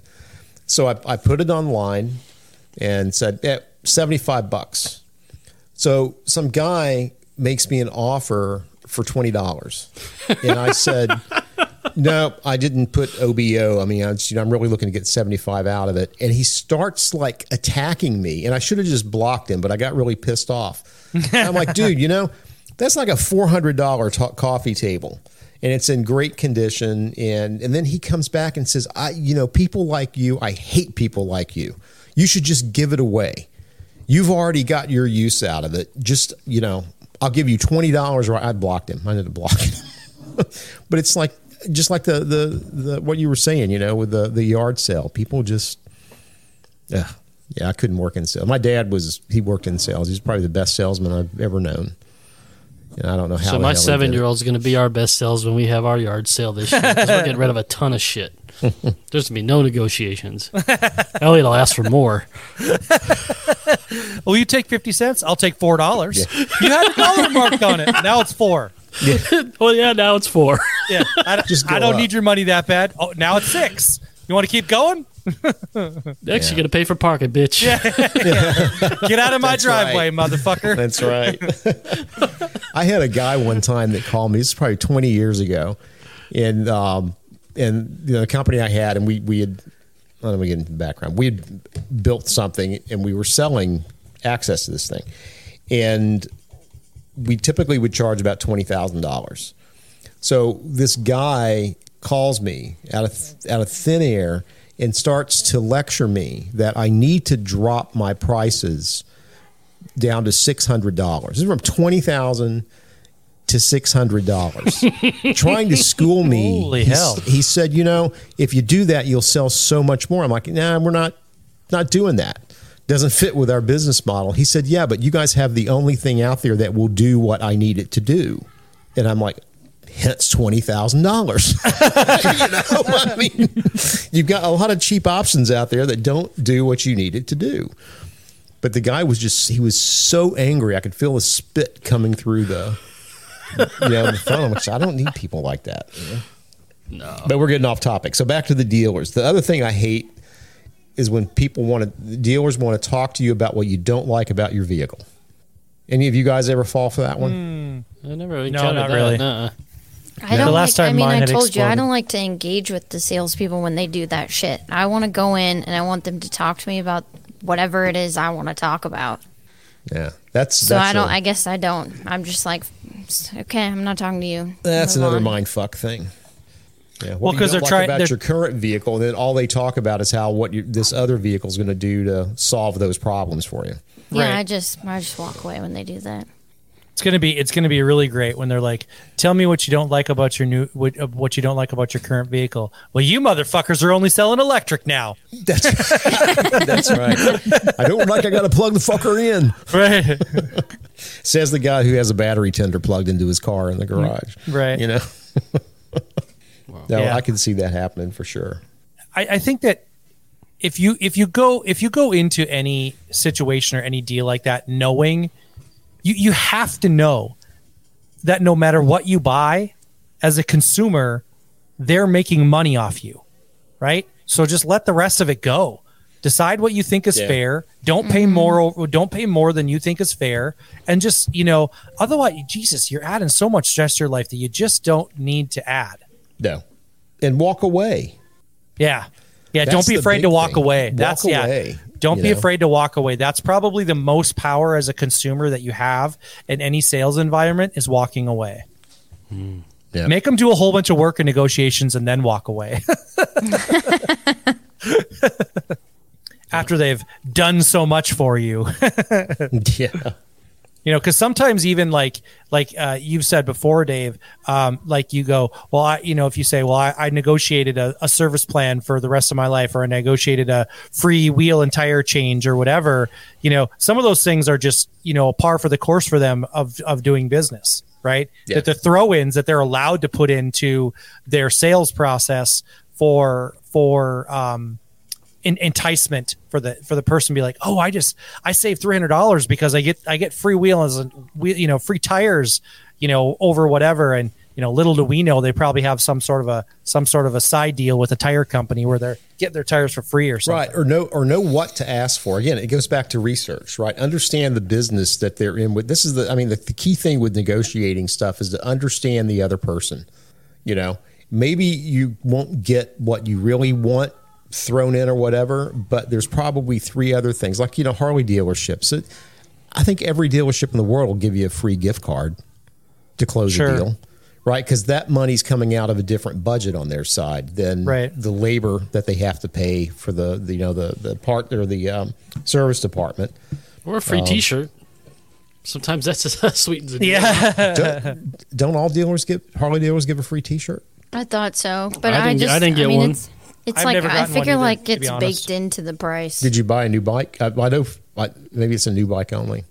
so I, I put it online and said eh, seventy five bucks. So some guy makes me an offer for twenty dollars, and I said. No, I didn't put OBO. I mean, I just, you know, I'm really looking to get 75 out of it. And he starts like attacking me. And I should have just blocked him, but I got really pissed off. And I'm like, dude, you know, that's like a $400 to- coffee table. And it's in great condition. And, and then he comes back and says, I, you know, people like you, I hate people like you. You should just give it away. You've already got your use out of it. Just, you know, I'll give you $20. Or I blocked him. I up block him. but it's like just like the, the the what you were saying, you know, with the the yard sale. People just yeah. Yeah, I couldn't work in sales. My dad was he worked in sales. He's probably the best salesman I've ever known. And I don't know how. So my hell he did it. seven year old is going to be our best sales when we have our yard sale this year. 'cause we're getting rid of a ton of shit. There's going to be no negotiations. Elliot will ask for more. Will you take fifty cents? I'll take four dollars. You had a dollar marked on it. Now it's four. Oh yeah, now it's four. Yeah, I, don't- Just I don't up. need your money that bad. Oh, now it's six. You want to keep going? Next, you're going to pay for parking, bitch. Get out of my That's driveway, right. motherfucker. That's right. I had a guy one time that called me. This is probably 20 years ago, and um, and you know, the company I had, and we we had. Let me get into the background. We had built something, and we were selling access to this thing, and we typically would charge about twenty thousand dollars. So this guy calls me out of out of thin air and starts to lecture me that I need to drop my prices down to six hundred dollars. This is from twenty thousand to six hundred dollars, trying to school me. Holy He's- hell. He said, "You know, if you do that, you'll sell so much more." I'm like, "Nah, we're not not doing that. Doesn't fit with our business model." He said, "Yeah, but you guys have the only thing out there that will do what I need it to do," and I'm like. Hence twenty thousand dollars. you know, I mean, you've got a lot of cheap options out there that don't do what you need it to do. But the guy was just, he was so angry. I could feel the spit coming through the, you know, the phone. Which I don't need people like that. you know? No. But we're getting off topic. So back to the dealers. The other thing I hate is when people want to, dealers want to talk to you about what you don't like about your vehicle. Any of you guys ever fall for that one? Hmm. I never No, encountered not that. really. Nuh-uh. I don't The last like, I mean, mine I had told you, I don't like to engage with the salespeople when they do that shit. I want to go in and I want them to talk to me about whatever it is I want to talk about. Yeah, that's So that's I don't, a- I guess I don't. I'm just like, okay, I'm not talking to you. That's Move another on. mind fuck thing. Yeah, what Well, because they're like trying- about they're- your current vehicle, and then all they talk about is how what you, this other vehicle is going to do to solve those problems for you. Yeah, Right. I just, I just walk away when they do that. It's gonna be it's gonna be really great when they're like, "Tell me what you don't like about your new what, uh, what you don't like about your current vehicle." Well, you motherfuckers are only selling electric now, That's that's right. I don't like. I got to plug the fucker in. right? Says the guy who has a battery tender plugged into his car in the garage. Right. You know. No, Yeah. I can see that happening for sure. I, I think that if you if you go if you go into any situation or any deal like that, knowing you you have to know that no matter what you buy, as a consumer, they're making money off you, right? So just let the rest of it go. Decide what you think is Yeah. fair. Don't pay mm-hmm. more. Don't pay more than you think is fair, and just you know. Otherwise, Jesus, you're adding so much stress to your life that you just don't need to add. No, and walk away. Yeah. Yeah, That's don't be afraid to walk thing. away. Walk That's yeah. Don't you be know? afraid to walk away. That's probably the most power as a consumer that you have in any sales environment is walking away. Hmm. Yeah. Make them do a whole bunch of work and negotiations and then walk away. After they've done so much for you. yeah. You know because sometimes even like like uh, you've said before dave um, like you go well i you know if you say well i, I negotiated a, a service plan for the rest of my life or i negotiated a free wheel and tire change or whatever you know some of those things are just you know a par for the course for them of of doing business right Yeah. that the throw-ins that they're allowed to put into their sales process for for um en- enticement for the for the person to be like, oh, I just I saved three hundred dollars because I get I get free wheels and we you know free tires, you know over whatever, and you know little do we know they probably have some sort of a some sort of a side deal with a tire company where they're getting their tires for free or something. Right, or know or know what to ask for. Again, it goes back to research, right? Understand the business that they're in with. This is the I mean, the, the key thing with negotiating stuff is to understand the other person. You know, maybe you won't get what you really want thrown in or whatever, but there's probably three other things, like you know, Harley dealerships. It, I think every dealership in the world will give you a free gift card to close Sure. a deal. Right, because that money's coming out of a different budget on their side than Right. the labor that they have to pay for the, the you know the the part or the um, service department. Or a Um, free T-shirt. Sometimes that's sweetens the deal. Yeah, Don't, don't all dealers give Harley dealers give a free T-shirt? I thought so, but I I, didn't get- just I didn't get mean, one. It's, it's I've like never I figure either, like it's baked into the price. Did you buy a new bike? I, I know like, maybe it's a new bike only.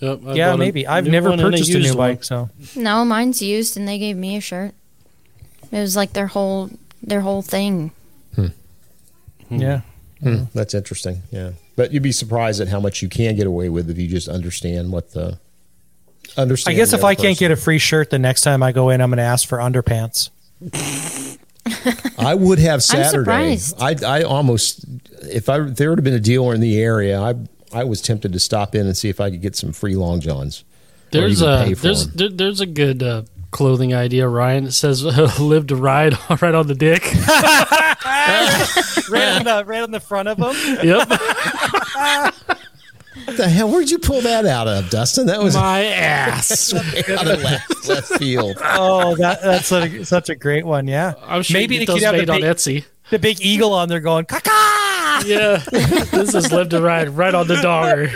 Yep, yeah, maybe. I've never purchased a new one. bike, so no, mine's used, and they gave me a shirt. It was like their whole their whole thing. Hmm. yeah. Hmm, that's interesting. Yeah, but you'd be surprised at how much you can get away with if you just understand what the understand. I guess if other I can't get a free shirt the next time I go in, I'm going to ask for underpants. I would have Saturday. surprised. I I almost if I if there would have been a dealer in the area, I I was tempted to stop in and see if I could get some free long johns. There's a there's there, there's a good uh, clothing idea, Ryan. It says "Live to ride" right on the dick. right, on the, right on the front of them. yep, What the hell? Where'd you pull that out of, Dustin? That was my ass. out of left, left field. Oh, that, that's a, such a great one. Yeah, I'm sure maybe maybe they those could have the made on big, Etsy. the big eagle on there going caca. Yeah, this is "Live to ride" right on the dogger.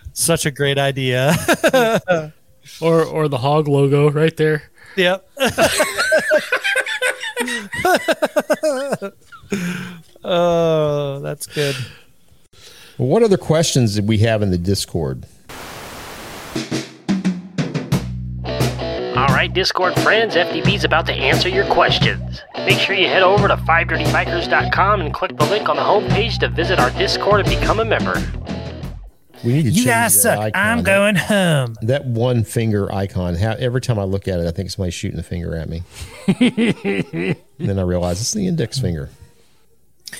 Such a great idea. or or the hog logo right there. yep. Oh, that's good. Well, what other questions did we have in the Discord? All right, Discord friends, FDB's about to answer your questions. Make sure you head over to 5dirtybikers.com and click the link on the homepage to visit our Discord and become a member. We need to You change guys that suck. icon. I'm going home. That one finger icon. How, every time I look at it, I think somebody's shooting a finger at me. and then I realize it's the index finger.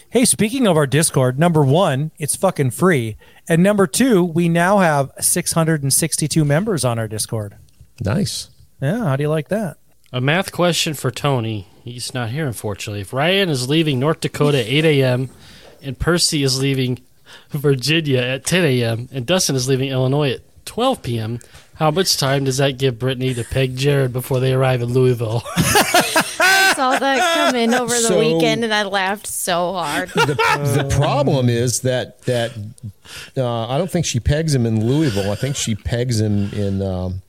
Hey, speaking of our Discord, number one, it's fucking free. And number two, we now have 662 members on our Discord. Nice. Yeah, how do you like that? A math question for Tony. He's not here, unfortunately. If Ryan is leaving North Dakota at 8 a.m. and Percy is leaving Virginia at 10 a.m. and Dustin is leaving Illinois at 12 p.m., how much time does that give Brittany to peg Jared before they arrive in Louisville? It's saw that come in over the So- weekend and I laughed so hard. the, the problem is that that uh, I don't think she pegs him in Louisville. I think she pegs him in um,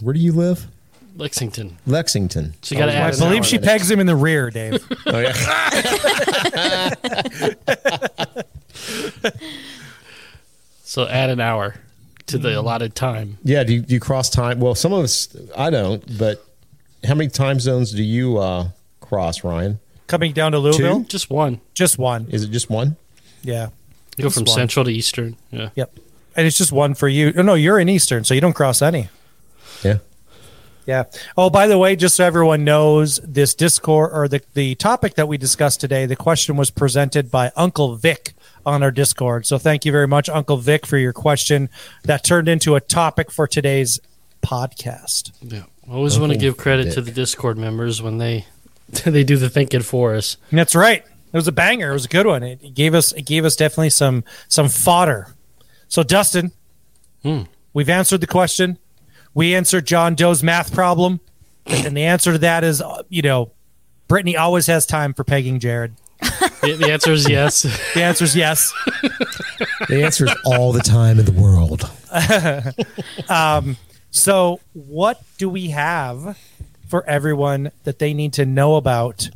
where do you live? Lexington. Lexington. So you gotta Oh, I an an believe she in pegs him in the rear, Dave. Oh, yeah. So add an hour to the allotted time. yeah. Do you, do you cross time? Well, some of us I don't. But how many time zones do you uh, cross, Ryan? Coming down to Louisville, Just one. just one. Is it just one? Yeah. You go from one. central to eastern. Yeah. Yep. And it's just one for you. Oh, no, you're in Eastern, so you don't cross any. Yeah. Yeah. Oh, by the way, just so everyone knows, this Discord or the, the topic that we discussed today, the question was presented by Uncle Vic on our Discord. So thank you very much, Uncle Vic, for your question. That turned into a topic for today's podcast. Yeah. I always want to give credit to the Discord members when they they do the thinking for us. That's right. It was a banger. It was a good one. It gave us it gave us definitely some some fodder. So Dustin, Hmm. we've answered the question. We answered John Doe's math problem, and the answer to that is, uh, you know, Brittany always has time for pegging Jared. The, the answer is yes. The answer is yes. The answer is all the time in the world. So, what do we have for everyone that they need to know about?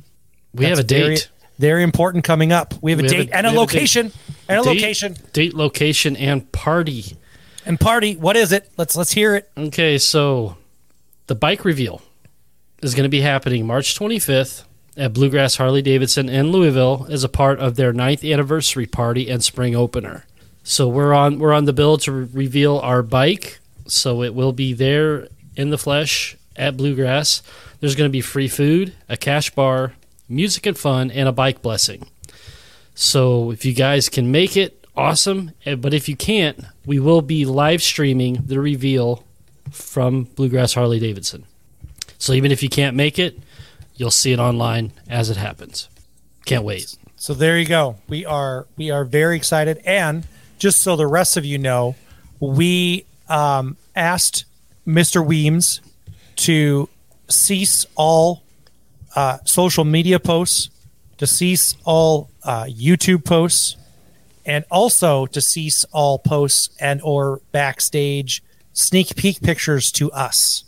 We have a very- date. Very important coming up. We have a We have date a- and a have a location and a Date- location Date, location, and party. and party. What is it? Let's let's hear it. Okay, so the bike reveal is going to be happening March 25th at Bluegrass Harley Davidson in Louisville as a part of their ninth anniversary party and spring opener. So we're on we're on the bill to re- reveal our bike. So it will be there in the flesh at Bluegrass. There's going to be free food, a cash bar, music and fun, and a bike blessing. So if you guys can make it, awesome. But if you can't, we will be live streaming the reveal from Bluegrass Harley Davidson. So even if you can't make it, you'll see it online as it happens. Can't wait. So there you go. We are we are very excited, and just so the rest of you know, we um, asked Mr. Weems to cease all uh, social media posts, to cease all uh, YouTube posts, and also to cease all posts and or backstage sneak peek pictures to us.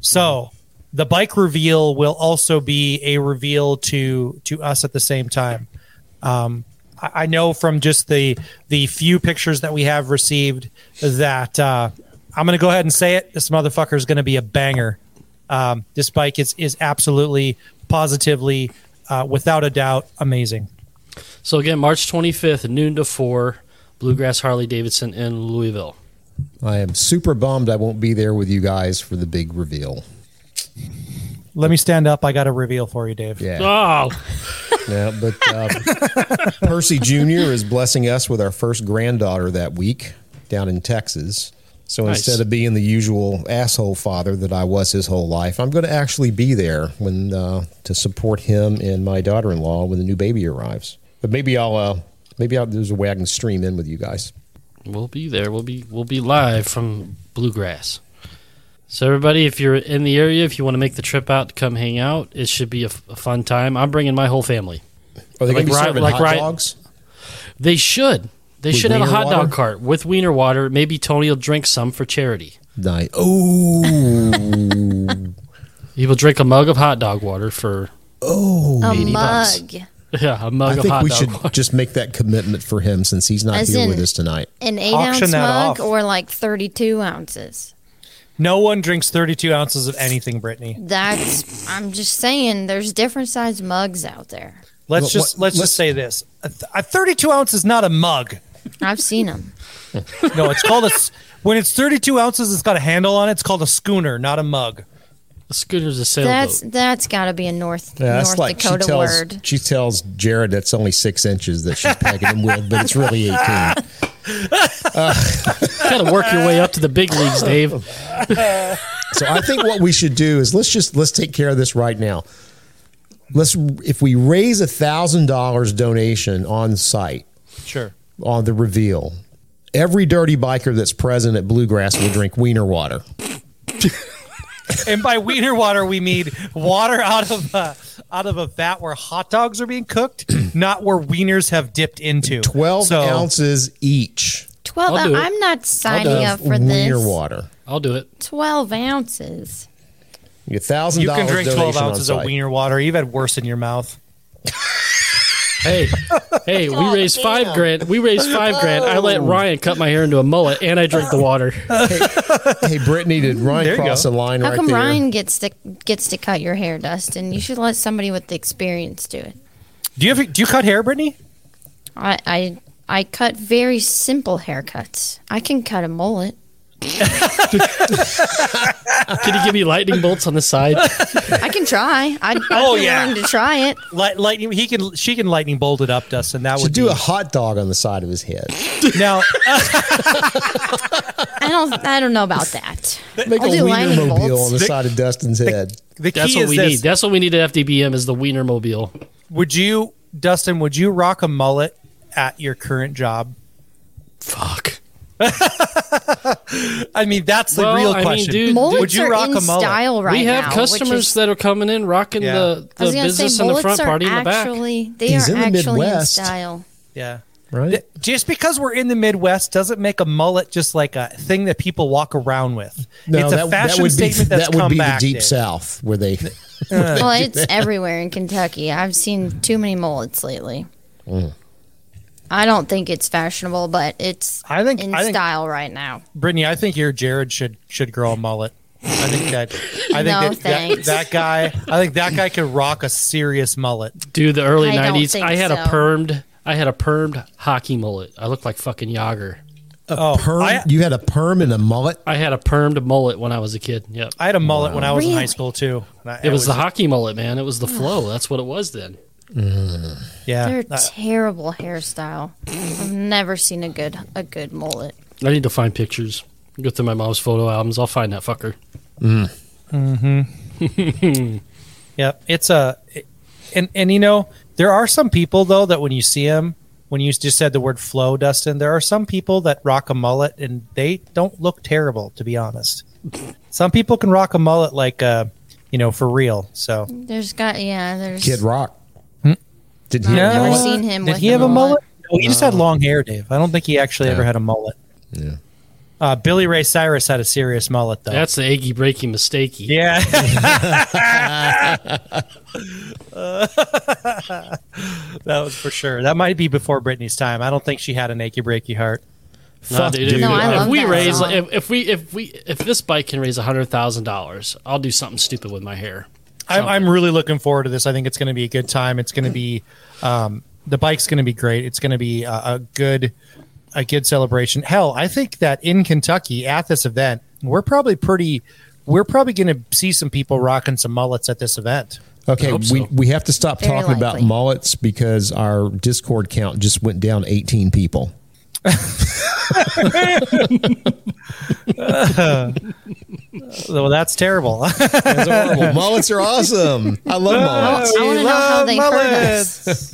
So the bike reveal will also be a reveal to to us at the same time. Um, I, I know from just the the few pictures that we have received that uh, I'm going to go ahead and say it. This motherfucker is going to be a banger. Um, this bike is is absolutely, positively, uh, without a doubt, amazing. So again, March 25th, noon to 4, Bluegrass Harley Davidson in Louisville. I am super bummed I won't be there with you guys for the big reveal. Let me stand up. I got a reveal for you, Dave. Yeah. Oh, Yeah, but uh, Percy Jr. is blessing us with our first granddaughter that week down in Texas. So Nice. instead of being the usual asshole father that I was his whole life, I'm going to actually be there when uh, to support him and my daughter-in-law when the new baby arrives. But maybe I'll uh, maybe I'll, there's a way I can stream in with you guys. we'll be there. We'll be we'll be live from Bluegrass. So everybody, if you're in the area, if you want to make the trip out to come hang out, it should be a, f- a fun time. I'm bringing my whole family. Are they Like going to be serving like hot dogs? They should. They should have a wiener hot dog water? cart with wiener water. Maybe Tony will drink some for charity. Nice. Oh, He will drink a mug of hot dog water for oh. A mug. bucks. yeah, a mug I of think hot we dog should water. just make that commitment for him since he's not As here in- with us tonight. An eight Auction ounce mug off. or like 32 ounces. No one drinks 32 ounces of anything, Brittany. That's, I'm just saying, there's different size mugs out there. Let's just let's, let's- just say this: a, th- a 32 ounce is not a mug. I've seen them. No, it's called a. s- When it's 32 ounces, it's got a handle on it. It's called a schooner, not a mug. A scooter's a sailboat. That's that's got to be a North Yeah, that's North like Dakota she tells word. she tells Jared that's only six inches that she's pegging him with, but it's really eighteen. Got to work your way up to the big leagues, Dave. So I think what we should do is let's just let's take care of this right now. Let's if we raise a thousand dollars donation on site Sure. On the reveal, every dirty biker that's present at Bluegrass will drink wiener water. And by wiener water, we mean water out of uh, out of a vat where hot dogs are being cooked, not where wieners have dipped into. 12 So- ounces each 12 I'll do it. I'm not signing up for wiener this. water. I'll do it. 12 ounces. You thousand You can drink 12 ounces of site. wiener water. You've had worse in your mouth. Hey, hey, we Oh, raised five grand. We raised five grand. I let oh. Ryan cut my hair into a mullet, and I drank the water. Hey, Brittany, did Ryan There you cross go. a line How right come there? Ryan gets to gets to cut your hair, Dustin? You should let somebody with the experience do it. Do you have, do you cut hair, Brittany? I I I cut very simple haircuts. I can cut a mullet. Can you give me lightning bolts on the side? I can try. I'd, I'd Oh, be yeah. willing to try it. Light, lightning. He can. She can lightning bolt it up, Dustin. That Should would do be, a hot dog on the side of his head. now. I don't I don't know about that. Make I'll a do wiener lightning mobile bolts. on the The- side of Dustin's head. The key That's what we this. need. That's what we need at FDBM is the Wiener Mobile. Would you, Dustin? Would you rock a mullet at your current job? Fuck. I mean, that's the Well, real I mean, question. dude, Mullets Would you are rock in a mullet? style right we have now. customers is, that are coming in rocking Yeah. the, the business say in the front, are party in the back. actually they He's are in the actually in Midwest. style. yeah. Right? Just because we're in the Midwest doesn't make a mullet just like a thing that people walk around with. it's a fashion would statement be, that's that would come be back. the deep Dave. south where they. Well, it's everywhere in Kentucky. I've seen too many mullets lately. Mm. I don't think it's fashionable, but it's I think- in I think- style right now. Brittany, I think your Jared should should grow a mullet. I think that I think No, that, that that guy I think that guy could rock a serious mullet. Dude, the early nineties. think I had a permed. I had a permed hockey mullet. I looked like fucking Jagr. Oh, Perm, I, you had a perm and a mullet. I had a permed mullet when I was a kid. Yep. I had a mullet when I was in high school too. I- It I was the hockey mullet, man. It was the flow. That's what it was then. Yeah. They're Uh, terrible hairstyle. I've never seen a good a good mullet. I need to find pictures. Go through my mom's photo albums. I'll find that fucker. Yep, it's a, and and you know there are some people though that when you see them, when you just said the word flow, Dustin, there are some people that rock a mullet and they don't look terrible to be honest. Some people can rock a mullet like, uh, you know, for real. So There's got yeah. There's Kid Rock. Did he I've a never mullet? seen him. did with he have a mullet? mullet. No, he just had long hair, Dave. I don't think he actually ever had a mullet. Yeah. Uh, Billy Ray Cyrus had a serious mullet though. That's the eggy breaky mistakey. yeah. that was for sure. That might be before Brittany's time. I don't think she had an achy breaky heart. Nah, Fuck, dude, dude. If, No, I if love we that raise, song. if, if we, if we, if this bike can raise a hundred thousand dollars, I'll do something stupid with my hair. I'm, I'm really looking forward to this. I think it's going to be a good time. It's going to be um, the bike's going to be great. It's going to be a, a good a good celebration. Hell, I think that in Kentucky at this event, we're probably pretty. We're probably going to see some people rocking some mullets at this event. Okay, hope we, we have to stop Very talking about mullets because our Discord count just went down 18 people. Well, that's terrible. That's horrible. mullets are awesome. I love uh, mullets. I want to know how they hurt us.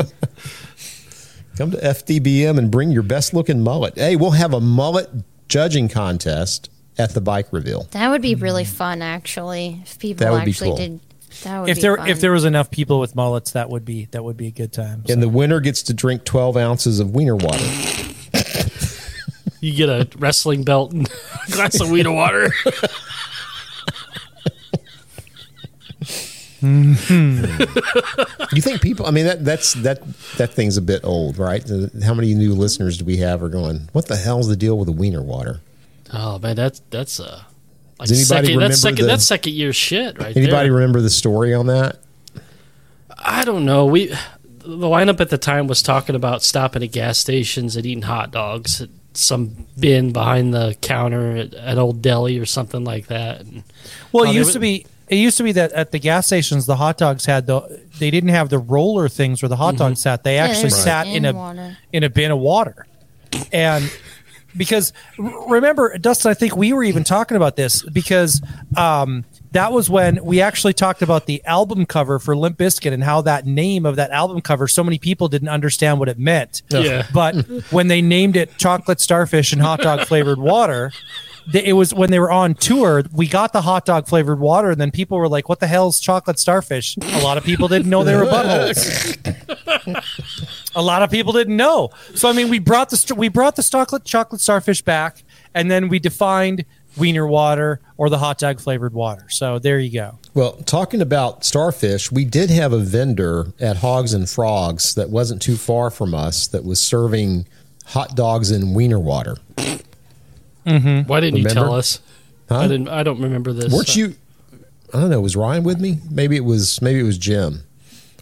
Come to FDBM and bring your best looking mullet. Hey, we'll have a mullet judging contest at the bike reveal. That would be really fun, actually. If people That would be actually cool. did, that would if be there fun. if there was enough people with mullets, that would be that would be a good time. And the winner gets to drink 12 ounces of wiener water. You get a wrestling belt and a glass of wheat water. You think people? I mean, that that's that that thing's a bit old, right? How many new listeners do we have? Are going? What the hell's the deal with the wiener water? Oh man, that's that's uh, like Does anybody second, remember that's second the- that's second year shit right Anybody there. remember the story on that? I don't know. We the lineup at the time was talking about stopping at gas stations and eating hot dogs some bin behind the counter at, at Old Deli or something like that. And, Well, Oh, it used would- to be. It used to be that at the gas stations, the hot dogs had the. They didn't have the roller things where the hot dogs sat. They actually they're sat in in a water. in a bin of water, and because remember, Dustin, I think we were even talking about this because um, that was when we actually talked about the album cover for Limp Bizkit and how that name of that album cover. So many people didn't understand what it meant. Yeah. But when they named it chocolate starfish and hot dog flavored water, it was when they were on tour. We got the hot dog flavored water, and then people were like, "What the hell's chocolate starfish?" A lot of people didn't know they were buttholes. a lot of people didn't know. So I mean, we brought the we brought the chocolate chocolate starfish back, and then we defined wiener water or the hot dog flavored water. So there you go. Well, talking about starfish, we did have a vendor at Hogs and Frogs that wasn't too far from us that was serving hot dogs in wiener water. Mm-hmm. Why didn't you tell us? Huh? I didn't. I don't remember this. Weren't you? I don't know. Was Ryan with me? Maybe it was. Maybe it was Jim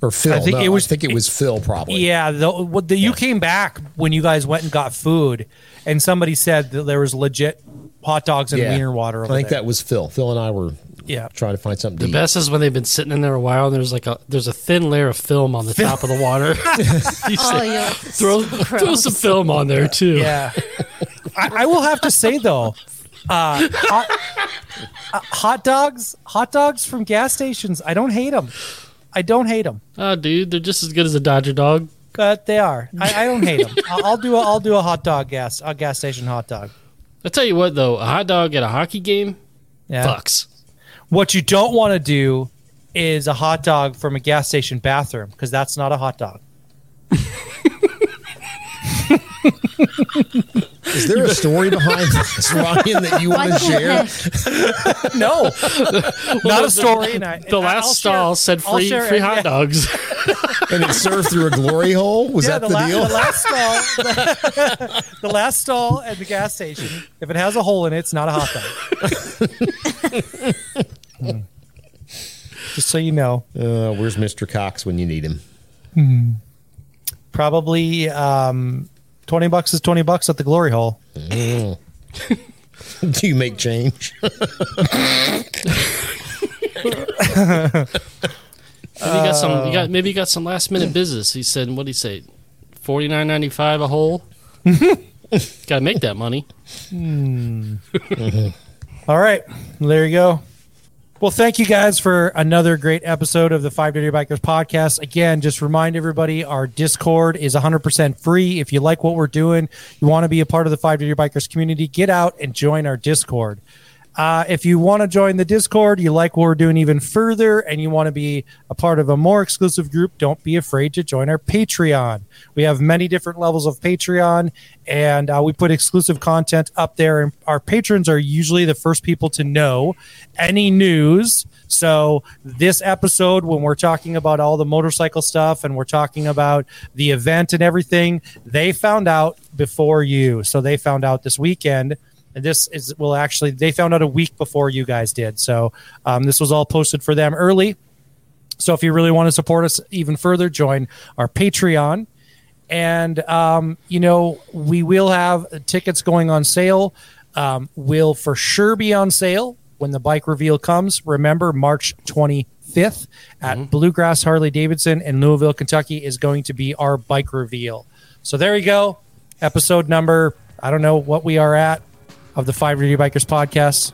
or Phil. I think No, it was- I think it was Phil. Probably. Yeah, the, what the, you came back when you guys went and got food, and somebody said that there was legit hot dogs and Yeah. wiener water. I think there. that was Phil. Phil and I were yeah. trying to find something to The eat. best is when they've been sitting in there a while, and there's like a there's a thin layer of film on the top of the water. you Oh, say, you throw throw some film on there too. Yeah. I, I will have to say though, uh, hot, uh, hot dogs, hot dogs from gas stations. I don't hate them. I don't hate them, Oh, dude, they're just as good as a Dodger dog. but they are. I, I don't hate them. I'll, I'll do a, I'll do a hot dog gas a gas station hot dog. I tell you what, though, a hot dog at a hockey game Yeah. fucks. What you don't want to do is a hot dog from a gas station bathroom because that's not a hot dog. Is there a story behind this, Ryan, that you want to share? No, not a story. And I, The last I'll stall share- said free share free it, hot yeah. dogs. And it served through a glory hole? Was Yeah, that the, the, la- deal? the last stall, the last stall at the gas station. If it has a hole in it, it's not a hot dog. Hmm. Just so you know, Uh, where's Mr. Cox when you need him? probably um, twenty bucks is twenty bucks at the glory hole. Mm. Do you make change? Maybe you got some. You got uh, maybe you got some last minute business. He said, "What would he say? Forty nine ninety five a hole." got to make that money. Hmm. All right, there you go. Well, thank you guys for another great episode of the Five Dirty Bikers podcast. Again, just remind everybody our Discord is 100% free. If you like what we're doing, you want to be a part of the Five Dirty Bikers community, get out and join our Discord. Uh, if you want to join the Discord, you like what we're doing even further, and you want to be a part of a more exclusive group, don't be afraid to join our Patreon. We have many different levels of Patreon, and uh, we put exclusive content up there. And our patrons are usually the first people to know any news. So, this episode, when we're talking about all the motorcycle stuff and we're talking about the event and everything, they found out before you. So, they found out this weekend this is well actually they found out a week before you guys did. So um, this was all posted for them early. So if you really want to support us even further join our patreon. And um, you know we will have tickets going on sale um, will for sure be on sale when the bike reveal comes. Remember march 25th at bluegrass harley davidson in louisville kentucky is going to be our bike reveal. So there you go. Episode number i don't know what we are at of the Five Review Bikers podcast.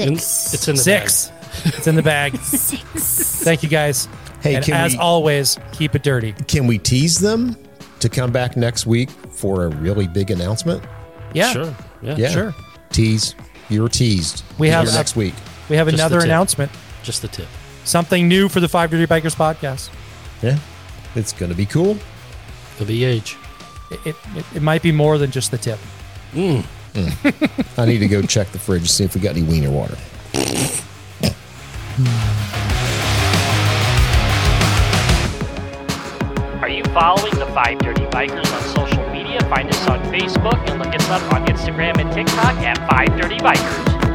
In- Six. it's in the Six. It's in the bag. Six. Thank you guys. Hey, and can as we- always, keep it dirty. Can we tease them to come back next week for a really big announcement? Yeah. Sure. Yeah. Yeah. Sure. Tease. You're teased. We have Here a- next week. We have Just another announcement. Just the tip. Something new for the Five Dirty Bikers podcast. Yeah. It's going to be cool. Could be age. It, it, it, it might be more than just the tip. Hmm. I need to go check the fridge to see if we got any wiener water. Are you following the Five Dirty Bikers on social media? Find us on Facebook and look us up on Instagram and TikTok at Five Dirty Bikers.